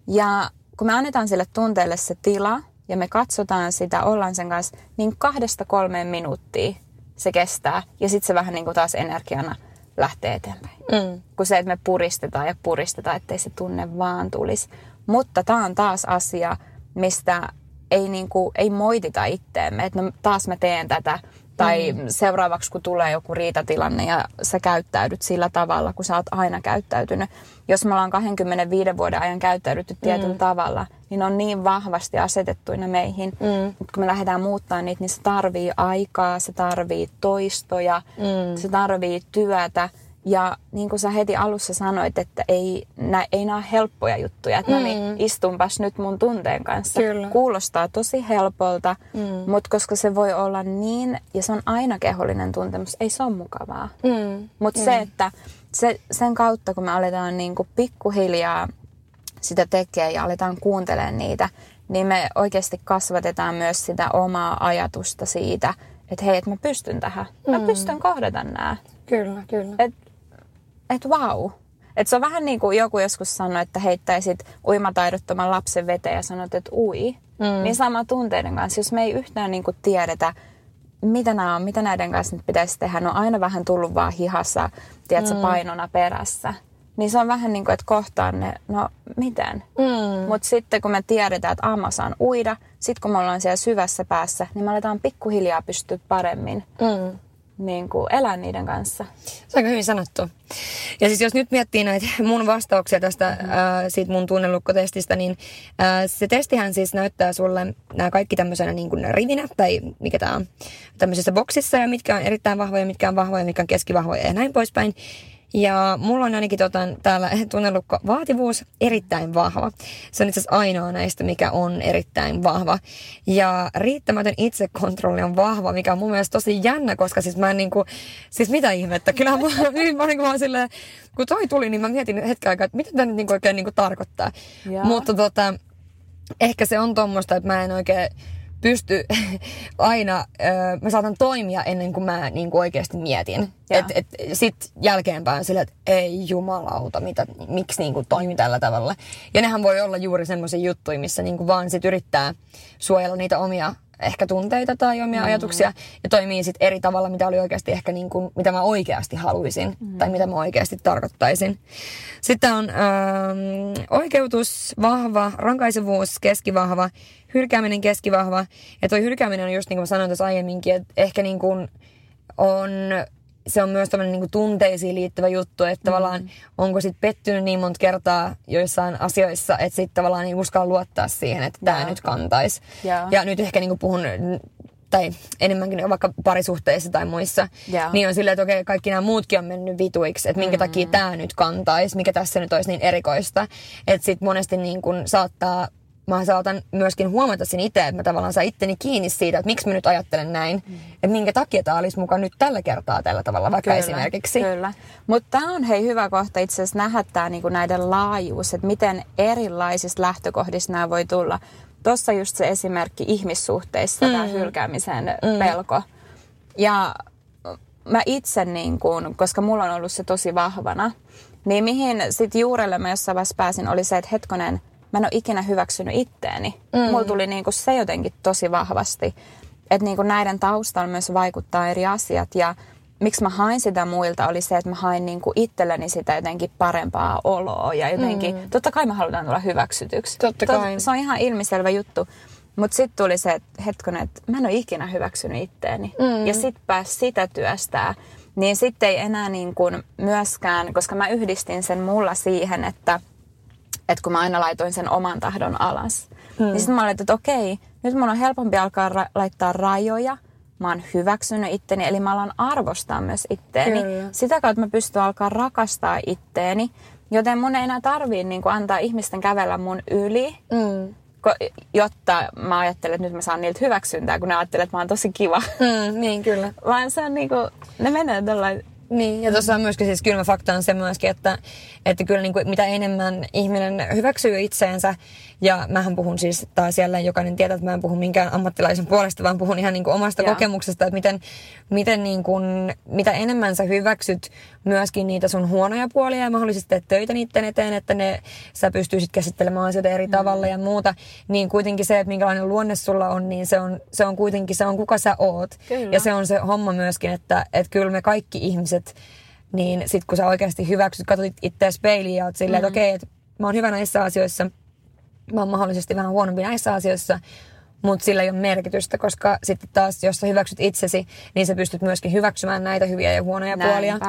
Ja kun me annetaan sille tunteelle se tila ja me katsotaan sitä, ollaan sen kanssa, niin kahdesta kolmeen minuuttia se kestää. Ja sitten se vähän niin kuin taas energiana lähtee eteenpäin. Mm. Kuin se, että me puristetaan ja puristetaan, ettei se tunne vaan tulisi. Mutta tämä on taas asia, mistä ei, niin kuin, ei moitita itteemme, että no, taas mä teen tätä. Tai mm. seuraavaksi, kun tulee joku riitatilanne ja sä käyttäydyt sillä tavalla, kun sä oot aina käyttäytynyt. Jos me ollaan 25 vuoden ajan käyttäydytty tietyllä mm. tavalla, niin ne on niin vahvasti asetettuina meihin. Mm. Mutta kun me lähdetään muuttaa niitä, niin se tarvii aikaa, se tarvii toistoja, mm. se tarvii työtä. Ja niin kuin sä heti alussa sanoit, että ei, nä, ei nämä ole helppoja juttuja. Että mm. no niin, istunpas nyt mun tunteen kanssa. Kyllä. Kuulostaa tosi helpolta, mm. mutta koska se voi olla niin, ja se on aina kehollinen tuntemus, ei se ole mukavaa. Mm. Mutta mm. se, että se, sen kautta, kun me aletaan niin kuin pikkuhiljaa sitä tekee ja aletaan kuuntelemaan niitä, niin me oikeasti kasvatetaan myös sitä omaa ajatusta siitä, että hei, että mä pystyn tähän. Mä pystyn kohdata nämä. Kyllä, kyllä. Et, et vau. Et se on vähän niin kuin joku joskus sanoi, että heittäisit uimataidottoman lapsen veteen ja sanot, että ui. Mm. Niin sama tunteiden kanssa, jos me ei yhtään niin kuin tiedetä, mitä nämä on, mitä näiden kanssa nyt pitäisi tehdä. Ne on aina vähän tullut vaan hihassa, tiedätkö, mm. painona perässä. Niin se on vähän niin kuin, että kohtaan ne, no miten? Mm. Mutta sitten kun me tiedetään, että aama saan uida, sitten kun me ollaan siellä syvässä päässä, niin me aletaan pikkuhiljaa pystyä paremmin Mm. Niin kuin elää niiden kanssa. Se on aika hyvin sanottu. Ja siis jos nyt miettii näitä mun vastauksia tästä mm-hmm. ää, siitä mun tunnelukkotestistä, niin ää, se testihän siis näyttää sulle nämä kaikki tämmöisenä niin kuin rivinä, tai mikä tämä on, tämmöisessä boksissa, ja mitkä on erittäin vahvoja, mitkä on vahvoja, mitkä on keskivahvoja ja näin poispäin. Ja mulla on ainakin tota, täällä tunnelukko vaativuus erittäin vahva. Se on itse asiassa ainoa näistä, mikä on erittäin vahva. Ja riittämätön itsekontrolli on vahva, mikä on mun mielestä tosi jännä, koska siis mä en niinku, siis mitä ihmettä. Kyllähän <laughs> mä, mä olin vaan silleen, kun toi tuli, niin mä mietin hetken aikaa, että mitä tämä nyt niinku oikein niinku tarkoittaa. Joo. Mutta tota, ehkä se on tuommoista, että mä en oikein pysty <laughs> aina, ö, mä saatan toimia ennen kuin mä niin kuin oikeasti mietin. Et, et, sit jälkeenpäin sillä, että ei jumalauta, mitä, miksi niin kuin toimi tällä tavalla. Ja nehän voi olla juuri semmoisia juttuja, missä niin kuin vaan sit yrittää suojella niitä omia ehkä tunteita tai omia mm. ajatuksia ja toimii sit eri tavalla, mitä oli oikeasti ehkä niin kuin, mitä mä oikeasti haluaisin mm. tai mitä mä oikeasti tarkoittaisin. Sitten on ähm, oikeutus, vahva, rankaisevuus, keskivahva, hylkääminen keskivahva. Ja toi hylkääminen on just niin kuin mä sanoin tuossa aiemminkin, että ehkä niin kuin on, se on myös tämmöinen niin tunteisiin liittyvä juttu, että tavallaan onko sit pettynyt niin monta kertaa joissain asioissa, että sitten tavallaan ei uskalla luottaa siihen, että tämä nyt kantaisi. Ja nyt ehkä niin kuin puhun tai enemmänkin vaikka parisuhteissa tai muissa, Joo. niin on silleen, että okei, kaikki nämä muutkin on mennyt vituiksi, että minkä takia tämä nyt kantaisi, mikä tässä nyt olisi niin erikoista. Että sitten monesti niin kun saattaa, mä saatan myöskin huomata sen itse, että mä tavallaan saan itteni kiinni siitä, että miksi mä nyt ajattelen näin, mm. että minkä takia tämä olisi mukaan nyt tällä kertaa tällä tavalla, vaikka esimerkiksi. Kyllä. Mutta tämä on hei hyvä kohta itse asiassa nähdä tämä niinku näiden laajuus, että miten erilaisista lähtökohdista nämä voi tulla. Tuossa just se esimerkki ihmissuhteissa, mm. tämä hylkäämisen mm. pelko. Ja mä itse, niin kun, koska mulla on ollut se tosi vahvana, niin mihin sitten juurelle mä jossain vaiheessa pääsin, oli se, että hetkonen, mä en ole ikinä hyväksynyt itteeni. Mm. Mulla tuli niin se jotenkin tosi vahvasti. Että niin näiden taustalla myös vaikuttaa eri asiat. Ja miksi mä hain sitä muilta oli se, että mä hain niin itselleni sitä jotenkin parempaa oloa. Ja jotenkin, mm. totta kai me halutaan tulla hyväksytyksi. Totta kai. Se on ihan ilmiselvä juttu. Mutta sitten tuli se, että hetkonen, että mä en ole ikinä hyväksynyt itteeni. Mm. Ja sitten pääsi sitä työstää. Niin sitten ei enää niin kuin myöskään, koska mä yhdistin sen mulla siihen, että, että kun mä aina laitoin sen oman tahdon alas. Mm. Niin sitten mä olin, että okei, nyt mun on helpompi alkaa ra- laittaa rajoja. Mä oon hyväksynyt itteni, eli mä alan arvostaa myös itteeni. Kyllä. Sitä kautta mä pystyn alkaa rakastaa itteeni. Joten mun ei enää tarvii niin kuin antaa ihmisten kävellä mun yli. Mm. Ko- jotta mä ajattelen, että nyt mä saan niiltä hyväksyntää, kun ne ajattelee, että mä oon tosi kiva. Mm, niin kyllä. Vaan se on niinku, ne menee tällainen, Niin, ja tuossa on myöskin siis kylmä fakta on se myöskin, että, että kyllä niin kuin, mitä enemmän ihminen hyväksyy itseensä, ja mähän puhun siis taas siellä, jokainen tietää, että mä en puhu minkään ammattilaisen puolesta, vaan puhun ihan niin kuin omasta Joo. kokemuksesta, että miten, miten niin kuin, mitä enemmän sä hyväksyt myöskin niitä sun huonoja puolia ja mahdollisesti teet töitä niiden eteen, että ne, sä pystyisit käsittelemään asioita eri tavalla ja muuta, niin kuitenkin se, että minkälainen luonne sulla on, niin se on, se on kuitenkin, se on kuka sä oot. Kyllä. Ja se on se homma myöskin, että, että kyllä me kaikki ihmiset, niin sit kun sä oikeasti hyväksyt, katsot itseäsi peiliin ja oot silleen, että okei, että mä oon hyvä näissä asioissa, mä oon mahdollisesti vähän huonompi näissä asioissa, mutta sillä ei ole merkitystä, koska sitten taas, jos sä hyväksyt itsesi, niin sä pystyt myöskin hyväksymään näitä hyviä ja huonoja Näinpä. puolia.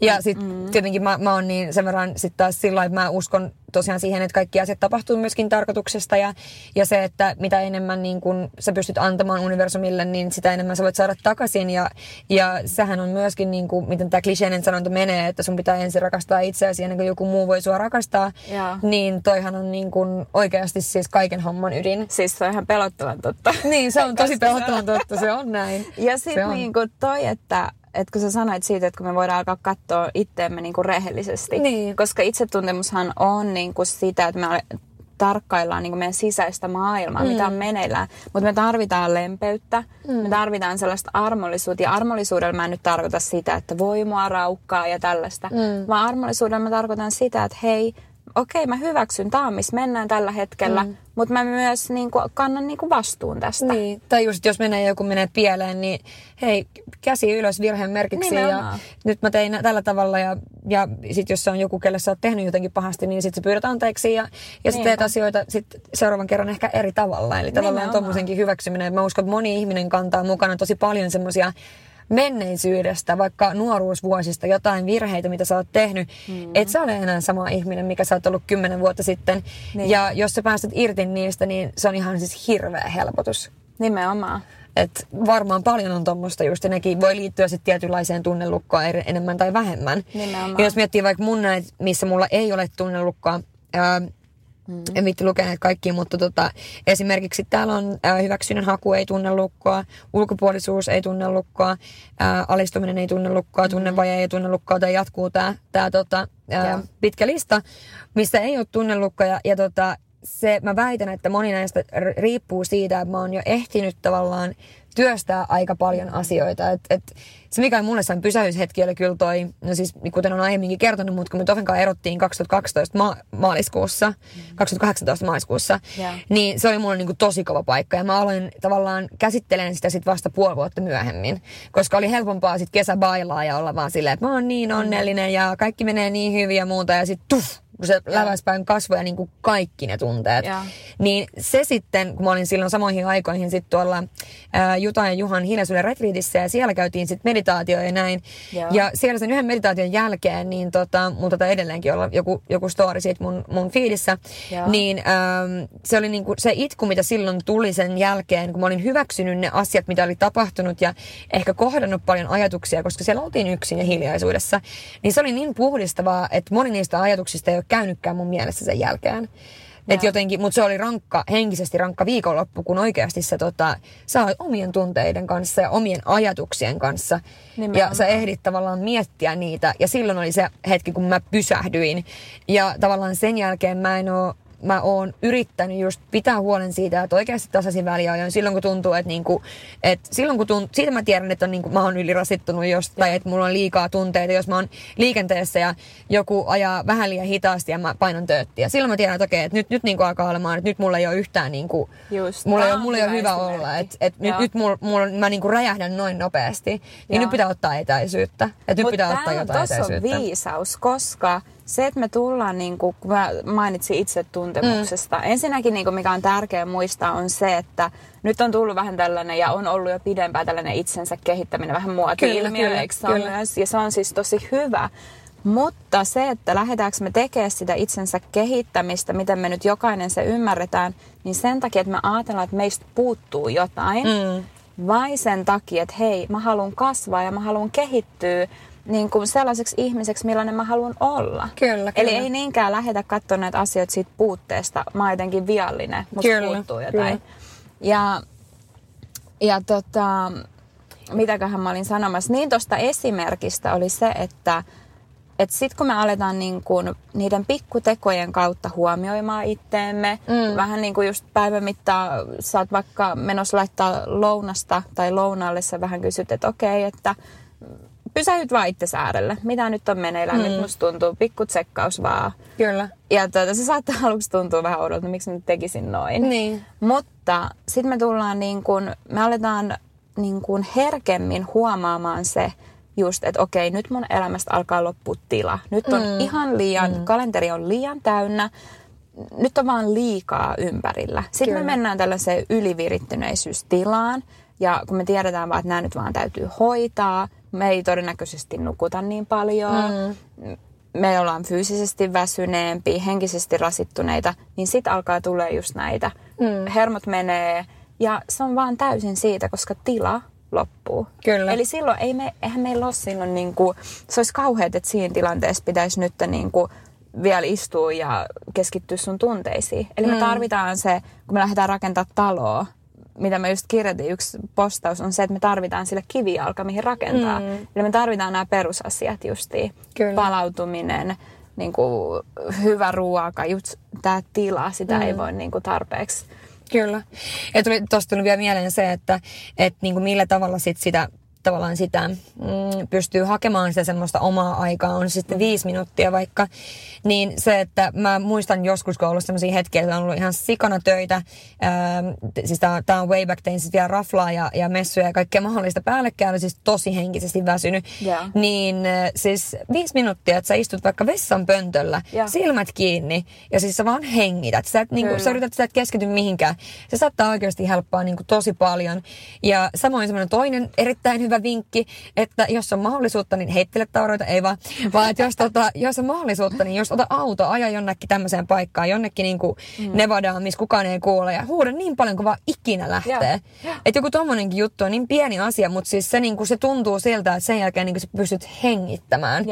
Ja sitten mm. tietenkin mä, mä oon niin sen verran sit taas sillä että mä uskon tosiaan siihen, että kaikki asiat tapahtuu myöskin tarkoituksesta ja, ja se, että mitä enemmän niin kun sä pystyt antamaan universumille, niin sitä enemmän sä voit saada takaisin ja, ja sehän on myöskin, niin kuin, miten tämä kliseinen sanonta menee, että sun pitää ensin rakastaa itseäsi ennen kuin joku muu voi sua rakastaa, Joo. niin toihan on niin kun oikeasti siis kaiken homman ydin. siis se on ihan pelottavan totta. Niin, se on tosi pelottavan totta, se on näin. Ja sitten on. niinku toi, että että kun sä sanoit siitä, että kun me voidaan alkaa katsoa itteemme niin kuin rehellisesti. Niin. Koska itsetuntemushan on niin kuin sitä, että me tarkkaillaan niin kuin meidän sisäistä maailmaa, mm. mitä on meneillään. Mutta me tarvitaan lempeyttä, mm. me tarvitaan sellaista armollisuutta. Ja armollisuudella mä en nyt tarkoita sitä, että voi mua raukkaa ja tällaista. Mm. Vaan armollisuudella mä tarkoitan sitä, että hei, okei mä hyväksyn, tämä on missä mennään tällä hetkellä. Mm. Mutta mä myös niin kuin, kannan niin kuin vastuun tästä. Niin, tai just jos menee joku menee pieleen, niin hei, käsi ylös virheen merkiksi ja nyt mä tein tällä tavalla ja, ja sit jos se on joku, kelle sä oot tehnyt jotenkin pahasti, niin sit sä pyydät anteeksi ja, ja sä teet asioita sit seuraavan kerran ehkä eri tavalla. Eli tavallaan tommosenkin hyväksyminen. Mä uskon, että moni ihminen kantaa mukana tosi paljon semmosia menneisyydestä, vaikka nuoruusvuosista, jotain virheitä, mitä sä oot tehnyt. Mm. Et sä ole enää sama ihminen, mikä sä oot ollut kymmenen vuotta sitten. Niin. Ja jos sä pääset irti niistä, niin se on ihan siis hirveä helpotus. Nimenomaan. Et varmaan paljon on tuommoista just, ja nekin voi liittyä sitten tietynlaiseen tunnelukkoon eri- enemmän tai vähemmän. Nimenomaan. Ja jos miettii vaikka mun näitä, missä mulla ei ole tunnelukkoa, ää, mm. en vitti lukea näitä kaikkia, mutta tota, esimerkiksi täällä on ää, hyväksynnän haku ei tunne lukkoa, ulkopuolisuus ei tunne lukkoa, ää, alistuminen ei tunne lukkoa, tunnevaje ei tunne lukkoa, tai jatkuu tämä tää, tota, ää, Joo. pitkä lista, missä ei ole tunnelukkoja. Ja tota, se, mä väitän, että moni näistä riippuu siitä, että mä oon jo ehtinyt tavallaan työstää aika paljon asioita. Et, et, se mikä on mulle sen pysähyshetki oli kyllä toi, no siis kuten on aiemminkin kertonut, mutta kun me Tofen kanssa erottiin 2012 ma- maaliskuussa, 2018 maaliskuussa, Joo. niin se oli mulle niinku tosi kova paikka. Ja mä aloin tavallaan käsittelen sitä sit vasta puoli vuotta myöhemmin. Koska oli helpompaa sit kesäbailaa ja olla vaan silleen, että mä oon niin onnellinen ja kaikki menee niin hyvin ja muuta. Ja sit tuff, kun se läväispäin kasvoi ja niin kuin kaikki ne tunteet. Joo. Niin se sitten, kun mä olin silloin samoihin aikoihin sit tuolla ää, Juta ja Juhan hiljaisuuden retriitissä ja siellä käytiin sitten meditaatio ja näin. Joo. Ja siellä sen yhden meditaation jälkeen, niin tota, mulla taitaa edelleenkin olla joku, joku story siitä mun, mun fiilissä, niin ähm, se oli niinku se itku, mitä silloin tuli sen jälkeen, kun mä olin hyväksynyt ne asiat, mitä oli tapahtunut ja ehkä kohdannut paljon ajatuksia, koska siellä oltiin yksin ja hiljaisuudessa. Niin se oli niin puhdistavaa, että moni niistä ajatuksista ei ole käynytkään mun mielessä sen jälkeen. Et jotenkin, mutta se oli rankka, henkisesti rankka viikonloppu, kun oikeasti se tota, sä oot omien tunteiden kanssa ja omien ajatuksien kanssa. Nimenomaan. Ja sä ehdit tavallaan miettiä niitä. Ja silloin oli se hetki, kun mä pysähdyin. Ja tavallaan sen jälkeen mä en oo, mä oon yrittänyt just pitää huolen siitä, että oikeasti tasaisin väliajoin silloin kun tuntuu, että niinku, että silloin kun tuntuu, siitä mä tiedän, että on niinku, mä oon ylirasittunut jos, tai että mulla on liikaa tunteita, jos mä oon liikenteessä ja joku ajaa vähän liian hitaasti ja mä painan tööttiä. Silloin mä tiedän, että okei, että nyt, nyt niinku alkaa olemaan, että nyt mulla ei ole yhtään niinku, Just. mulla ei ole, on mulla ei ole hyvä olla, että et nyt, nyt mulla, mulla, mä niinku räjähdän noin nopeasti. Niin Joo. nyt pitää ottaa etäisyyttä. Että nyt Mut pitää tää ottaa jotain tossa on etäisyyttä. viisaus, koska se, että me tullaan, niin kuin, kun mä mainitsin itsetuntemuksesta, mm. ensinnäkin niin kuin, mikä on tärkeää muistaa on se, että nyt on tullut vähän tällainen ja on ollut jo pidempään tällainen itsensä kehittäminen, vähän muoti-ilmiö, Kyllä, kyllä, kyllä. myös? Ja se on siis tosi hyvä. Mutta se, että lähdetäänkö me tekemään sitä itsensä kehittämistä, miten me nyt jokainen se ymmärretään, niin sen takia, että me ajatellaan, että meistä puuttuu jotain, Mm. vai sen takia, että hei, mä haluan kasvaa ja mä haluan kehittyä niin kuin sellaiseksi ihmiseksi, millainen mä haluan olla. Kyllä, Eli kyllä. ei niinkään lähdetä katsoa näitä asioita siitä puutteesta. Mä oon jotenkin viallinen, musta Kyllä, puuttuu jotain. kyllä. Ja, ja tota, mitäköhän mä olin sanomassa, niin tuosta esimerkistä oli se, että et sit kun me aletaan niin kun niiden pikkutekojen kautta huomioimaan itteemme, mm. vähän niin kuin just päivän mittaan sä oot vaikka menossa laittaa lounasta tai lounaalle, sä vähän kysyt, että okei, että pysähyt vaan itse äärelle. Mitä nyt on meneillään? Mm. Nyt musta tuntuu pikku tsekkaus vaan. Kyllä. Ja tuota, se saattaa <laughs> aluksi tuntua vähän oudolta, miksi mä nyt tekisin noin. Niin. Mutta sitten me tullaan niin kuin, me aletaan niin kuin herkemmin huomaamaan se just, että okei, nyt mun elämästä alkaa loppua tila. Nyt on mm. ihan liian, mm. kalenteri on liian täynnä. Nyt on vaan liikaa ympärillä. Sitten Kyllä. me mennään tällaiseen ylivirittyneisyystilaan. Ja kun me tiedetään vaan, että nämä nyt vaan täytyy hoitaa, me ei todennäköisesti nukuta niin paljon, mm. me ollaan fyysisesti väsyneempi, henkisesti rasittuneita, niin sit alkaa tulee just näitä. Mm. Hermot menee ja se on vaan täysin siitä, koska tila loppuu. Kyllä. Eli silloin ei me, eihän meillä ole silloin niin kuin, se olisi kauheat, että siinä tilanteessa pitäisi nyt niin kuin vielä istua ja keskittyä sun tunteisiin. Eli me tarvitaan se, kun me lähdetään rakentamaan taloa, mitä mä just kirjoitin, yksi postaus on se, että me tarvitaan sille kivijalka, mihin rakentaa. Mm. Eli me tarvitaan nämä perusasiat justiin. Kyllä. Palautuminen, niin kuin hyvä ruoka, just tämä tila, sitä mm. ei voi niin kuin tarpeeksi. Kyllä. Ja tuli, tosta tuli vielä mieleen se, että et niinku millä tavalla sit sitä tavallaan sitä mm, pystyy hakemaan sitä semmoista omaa aikaa, on sitten viisi minuuttia vaikka, niin se, että mä muistan joskus, kun on ollut semmoisia hetkiä, että on ollut ihan sikana töitä, ää, siis tää, tää on way back, tein siis vielä raflaa ja, ja messuja ja kaikkea mahdollista päällekkäin, oli siis tosi henkisesti väsynyt, Joo. niin äh, siis viisi minuuttia, että sä istut vaikka vessan pöntöllä, Joo. silmät kiinni ja siis sä vaan hengität. Sä, et, niinku, sä yrität sitä et keskity mihinkään. Se saattaa oikeasti helppoa niinku, tosi paljon. Ja samoin semmoinen toinen erittäin hyvä vinkki, että jos on mahdollisuutta, niin heittele tauroita, ei vaan. Vaan että jos, tota, jos on mahdollisuutta, niin jos ota auto, aja jonnekin tämmöiseen paikkaan, jonnekin niinku mm. Nevadaan, missä kukaan ei kuule ja huuda niin paljon kuin vaan ikinä lähtee. Että joku tommonenkin juttu on niin pieni asia, mutta siis se, niinku, se tuntuu siltä, että sen jälkeen niinku, sä pystyt hengittämään.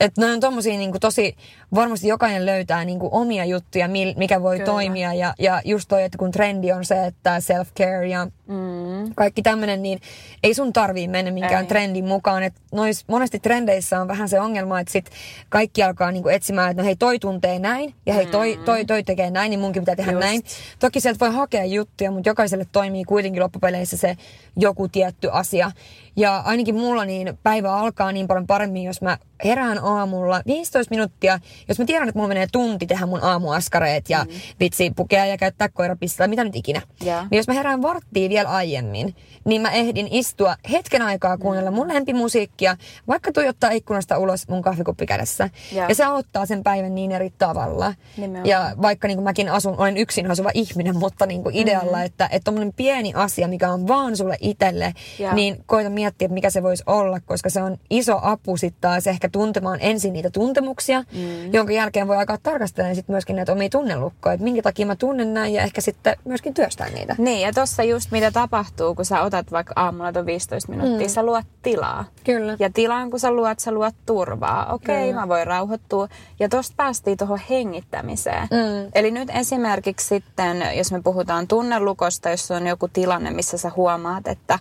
Että ne on tommosia niinku, tosi, varmasti jokainen löytää niinku, omia juttuja, mikä voi Kyllä. toimia. Ja, ja just toi, että kun trendi on se, että self-care ja Mm. kaikki tämmöinen, niin ei sun tarvii mennä minkään Ei. trendin mukaan. Et nois, monesti trendeissä on vähän se ongelma, että sit kaikki alkaa niinku etsimään, että no hei toi tuntee näin ja hei toi, toi, toi tekee näin, niin munkin pitää tehdä Just. näin. Toki sieltä voi hakea juttuja, mutta jokaiselle toimii kuitenkin loppupeleissä se joku tietty asia. Ja ainakin mulla niin päivä alkaa niin paljon paremmin, jos mä herään aamulla 15 minuuttia. Jos mä tiedän, että mulla menee tunti tehdä mun aamuaskareet ja mm. vitsi pukea ja käyttää koirapista tai mitä nyt ikinä. Joo. Niin jos mä herään varttia vielä aiemmin, niin mä ehdin istua hetken aikaa kuunnella mun lempimusiikkia, vaikka tuijottaa ikkunasta ulos mun kahvikuppi kädessä. Joo. Ja se auttaa sen päivän niin eri tavalla. Nimenomaan. Ja vaikka niin kuin mäkin asun, olen yksin asuva ihminen, mutta niin kuin idealla, Mm-hmm. että että tommonen pieni asia, mikä on vaan sulle itselle, niin koita miettiä, että mikä se voisi olla, koska se on iso apu sitten taas ehkä tuntemaan ensin niitä tuntemuksia, mm. jonka jälkeen voi alkaa tarkastella sitten myöskin näitä omia tunnelukkoja, että minkä takia mä tunnen näin ja ehkä sitten myöskin työstää niitä. Niin, ja tossa just mitä tapahtuu, kun sä otat vaikka aamulla tuon 15 minuuttia, mm. sä luot tilaa. Kyllä. Ja tilaan, kun sä luot, sä luot turvaa. Okei, Kyllä. mä voin rauhoittua. Ja tosta päästiin tuohon hengittämiseen. Mm. Eli nyt esimerkiksi sitten, jos me puhutaan tunnelukosta, jos on joku tilanne, missä sä huomaat, että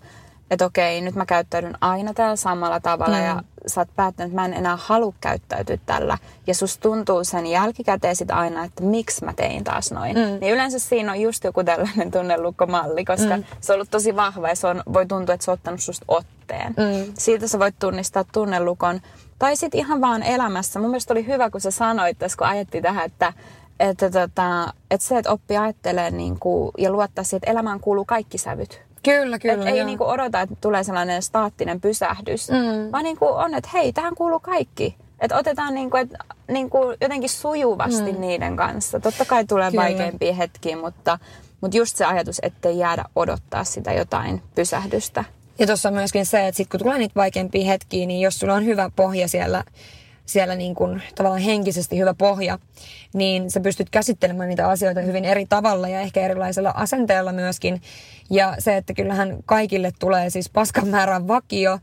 että okei, nyt mä käyttäydyn aina täällä samalla tavalla mm. ja sä oot päättänyt, että mä en enää halua käyttäytyä tällä. Ja sus tuntuu sen jälkikäteen sit aina, että miksi mä tein taas noin. Mm. Niin yleensä siinä on just joku tällainen tunnelukkomalli, koska mm. se on ollut tosi vahva ja se on, voi tuntua, että se on ottanut susta otteen. Mm. Siitä sä voit tunnistaa tunnelukon. Tai sitten ihan vaan elämässä. Mun mielestä oli hyvä, kun sä sanoit tässä, kun ajettiin tähän, että että, tota, että se, että oppii ajattelemaan niin kuin, ja luottaa siihen, että elämään kuuluu kaikki sävyt. Kyllä, Et kyllä. ei joo. niinku odota, että tulee sellainen staattinen pysähdys, mm. vaan niinku on, että hei, tähän kuuluu kaikki. Että otetaan niinku, et, niinku jotenkin sujuvasti mm. niiden kanssa. Totta kai tulee Kyllä. vaikeampia hetkiä, mutta, mutta just se ajatus, ettei jäädä odottaa sitä jotain pysähdystä. Ja tuossa on myöskin se, että sit kun tulee niitä vaikeampia hetkiä, niin jos sulla on hyvä pohja siellä, siellä niin kuin, tavallaan henkisesti hyvä pohja, niin sä pystyt käsittelemään niitä asioita hyvin eri tavalla ja ehkä erilaisella asenteella myöskin. Ja se, että kyllähän kaikille tulee siis paskan määrän vakio,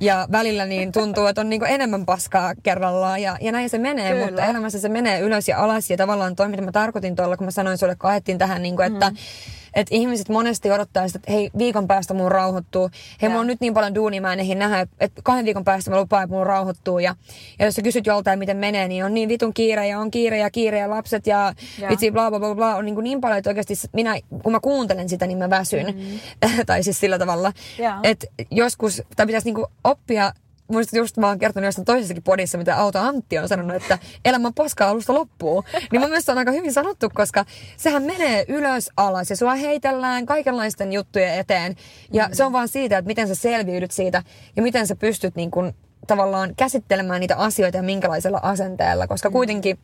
ja välillä niin tuntuu, että on niin enemmän paskaa kerrallaan ja, ja näin se menee, Kyllä. mutta elämässä se menee ylös ja alas ja tavallaan toi, mitä mä tarkoitin tuolla, kun mä sanoin sulle, kun tähän, niin kuin, että, mm. Että ihmiset monesti odottaa sitä, että hei, viikon päästä mun rauhoittuu. Hei, mulla on nyt niin paljon duunia, mä en ehdi nähdä, että kahden viikon päästä mä lupaan, että mun rauhoittuu. Ja, ja jos sä kysyt joltain, miten menee, niin on niin vitun kiire ja on kiire ja kiire ja lapset ja Joo. vitsi bla bla bla bla. On niin, kuin niin paljon, että oikeasti minä, kun mä kuuntelen sitä, niin mä väsyn. Mm. <laughs> tai siis sillä tavalla. Että joskus, tai pitäisi niin kuin oppia Muistat just mä oon kertonut jostain toisessakin podissa, mitä Auto Antti on sanonut, että elämä on paskaa alusta loppuun. Niin mun mielestä on aika hyvin sanottu, koska sehän menee ylös alas ja sua heitellään kaikenlaisten juttujen eteen. Ja mm. se on vaan siitä, että miten sä selviydyt siitä ja miten sä pystyt niin kun, tavallaan käsittelemään niitä asioita ja minkälaisella asenteella. Koska kuitenkin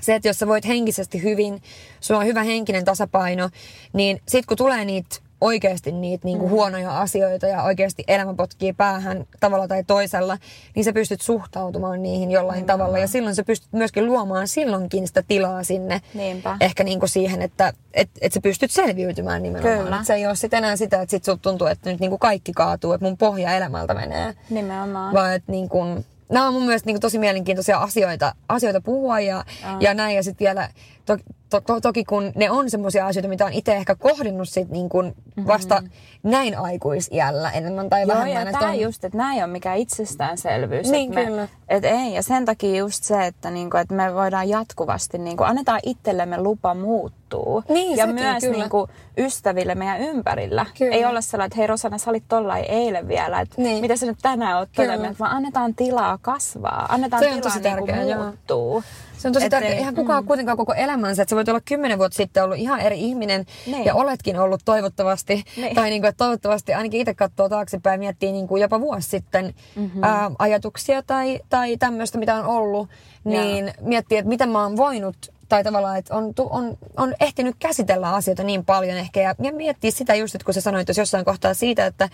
se, että jos sä voit henkisesti hyvin, sulla on hyvä henkinen tasapaino, niin sit kun tulee niitä oikeasti niitä niinku huonoja asioita ja oikeasti elämä potkii päähän tavalla tai toisella, niin sä pystyt suhtautumaan niihin jollain Nimenomaan. tavalla. Ja silloin sä pystyt myöskin luomaan silloinkin sitä tilaa sinne. Niinpä. Ehkä niinku siihen, että et, et sä pystyt selviytymään nimenomaan. Kyllä. Et se ei ole sit enää sitä, että sit sulta tuntuu, että nyt niinku kaikki kaatuu, että mun pohja elämältä menee. Nimenomaan. Vaan että niin kun, nämä on mun mielestä niin tosi mielenkiintoisia asioita, asioita puhua ja, ja näin. Ja sitten vielä, to, to, to, toki kun ne on semmoisia asioita, mitä on itse ehkä kohdinnut sit niin kuin vasta mm-hmm. näin aikuisiällä enemmän tai Joo, vähemmän. ja että tämä on- just, että nämä ei ole mikään itsestäänselvyys. Niin, että me, kyllä. Et ei, ja sen takia just se, että, niinku, että me voidaan jatkuvasti, niinku, annetaan itsellemme lupa muuttuu. Niin, ja sekin, myös kyllä. niinku, ystäville meidän ympärillä. Kyllä. Ei olla sellainen, että hei Rosanna, sä olit tollain eilen vielä, että Niin. mitä sä nyt tänään oot todennut, vaan annetaan tilaa kasvaa. Annetaan Se on tilaa niinku, joo. muuttuu. Se on tosi tärkeää. ei- Eihän kukaan mm. kuitenkaan koko elämänsä, että sä voit olla kymmenen vuotta sitten ollut ihan eri ihminen Niin. ja oletkin ollut toivottavasti. Niin. Tai niin kuin, että toivottavasti ainakin itse katsoo taaksepäin ja miettii niin kuin jopa vuosi sitten mm-hmm. ää, ajatuksia tai, tai tämmöistä, mitä on ollut, niin miettii, että miten mä oon voinut tai tavallaan, että on, on, on ehtinyt käsitellä asioita niin paljon ehkä ja, ja miettiä sitä just, että kun sä sanoit tuossa jossain kohtaa siitä, että,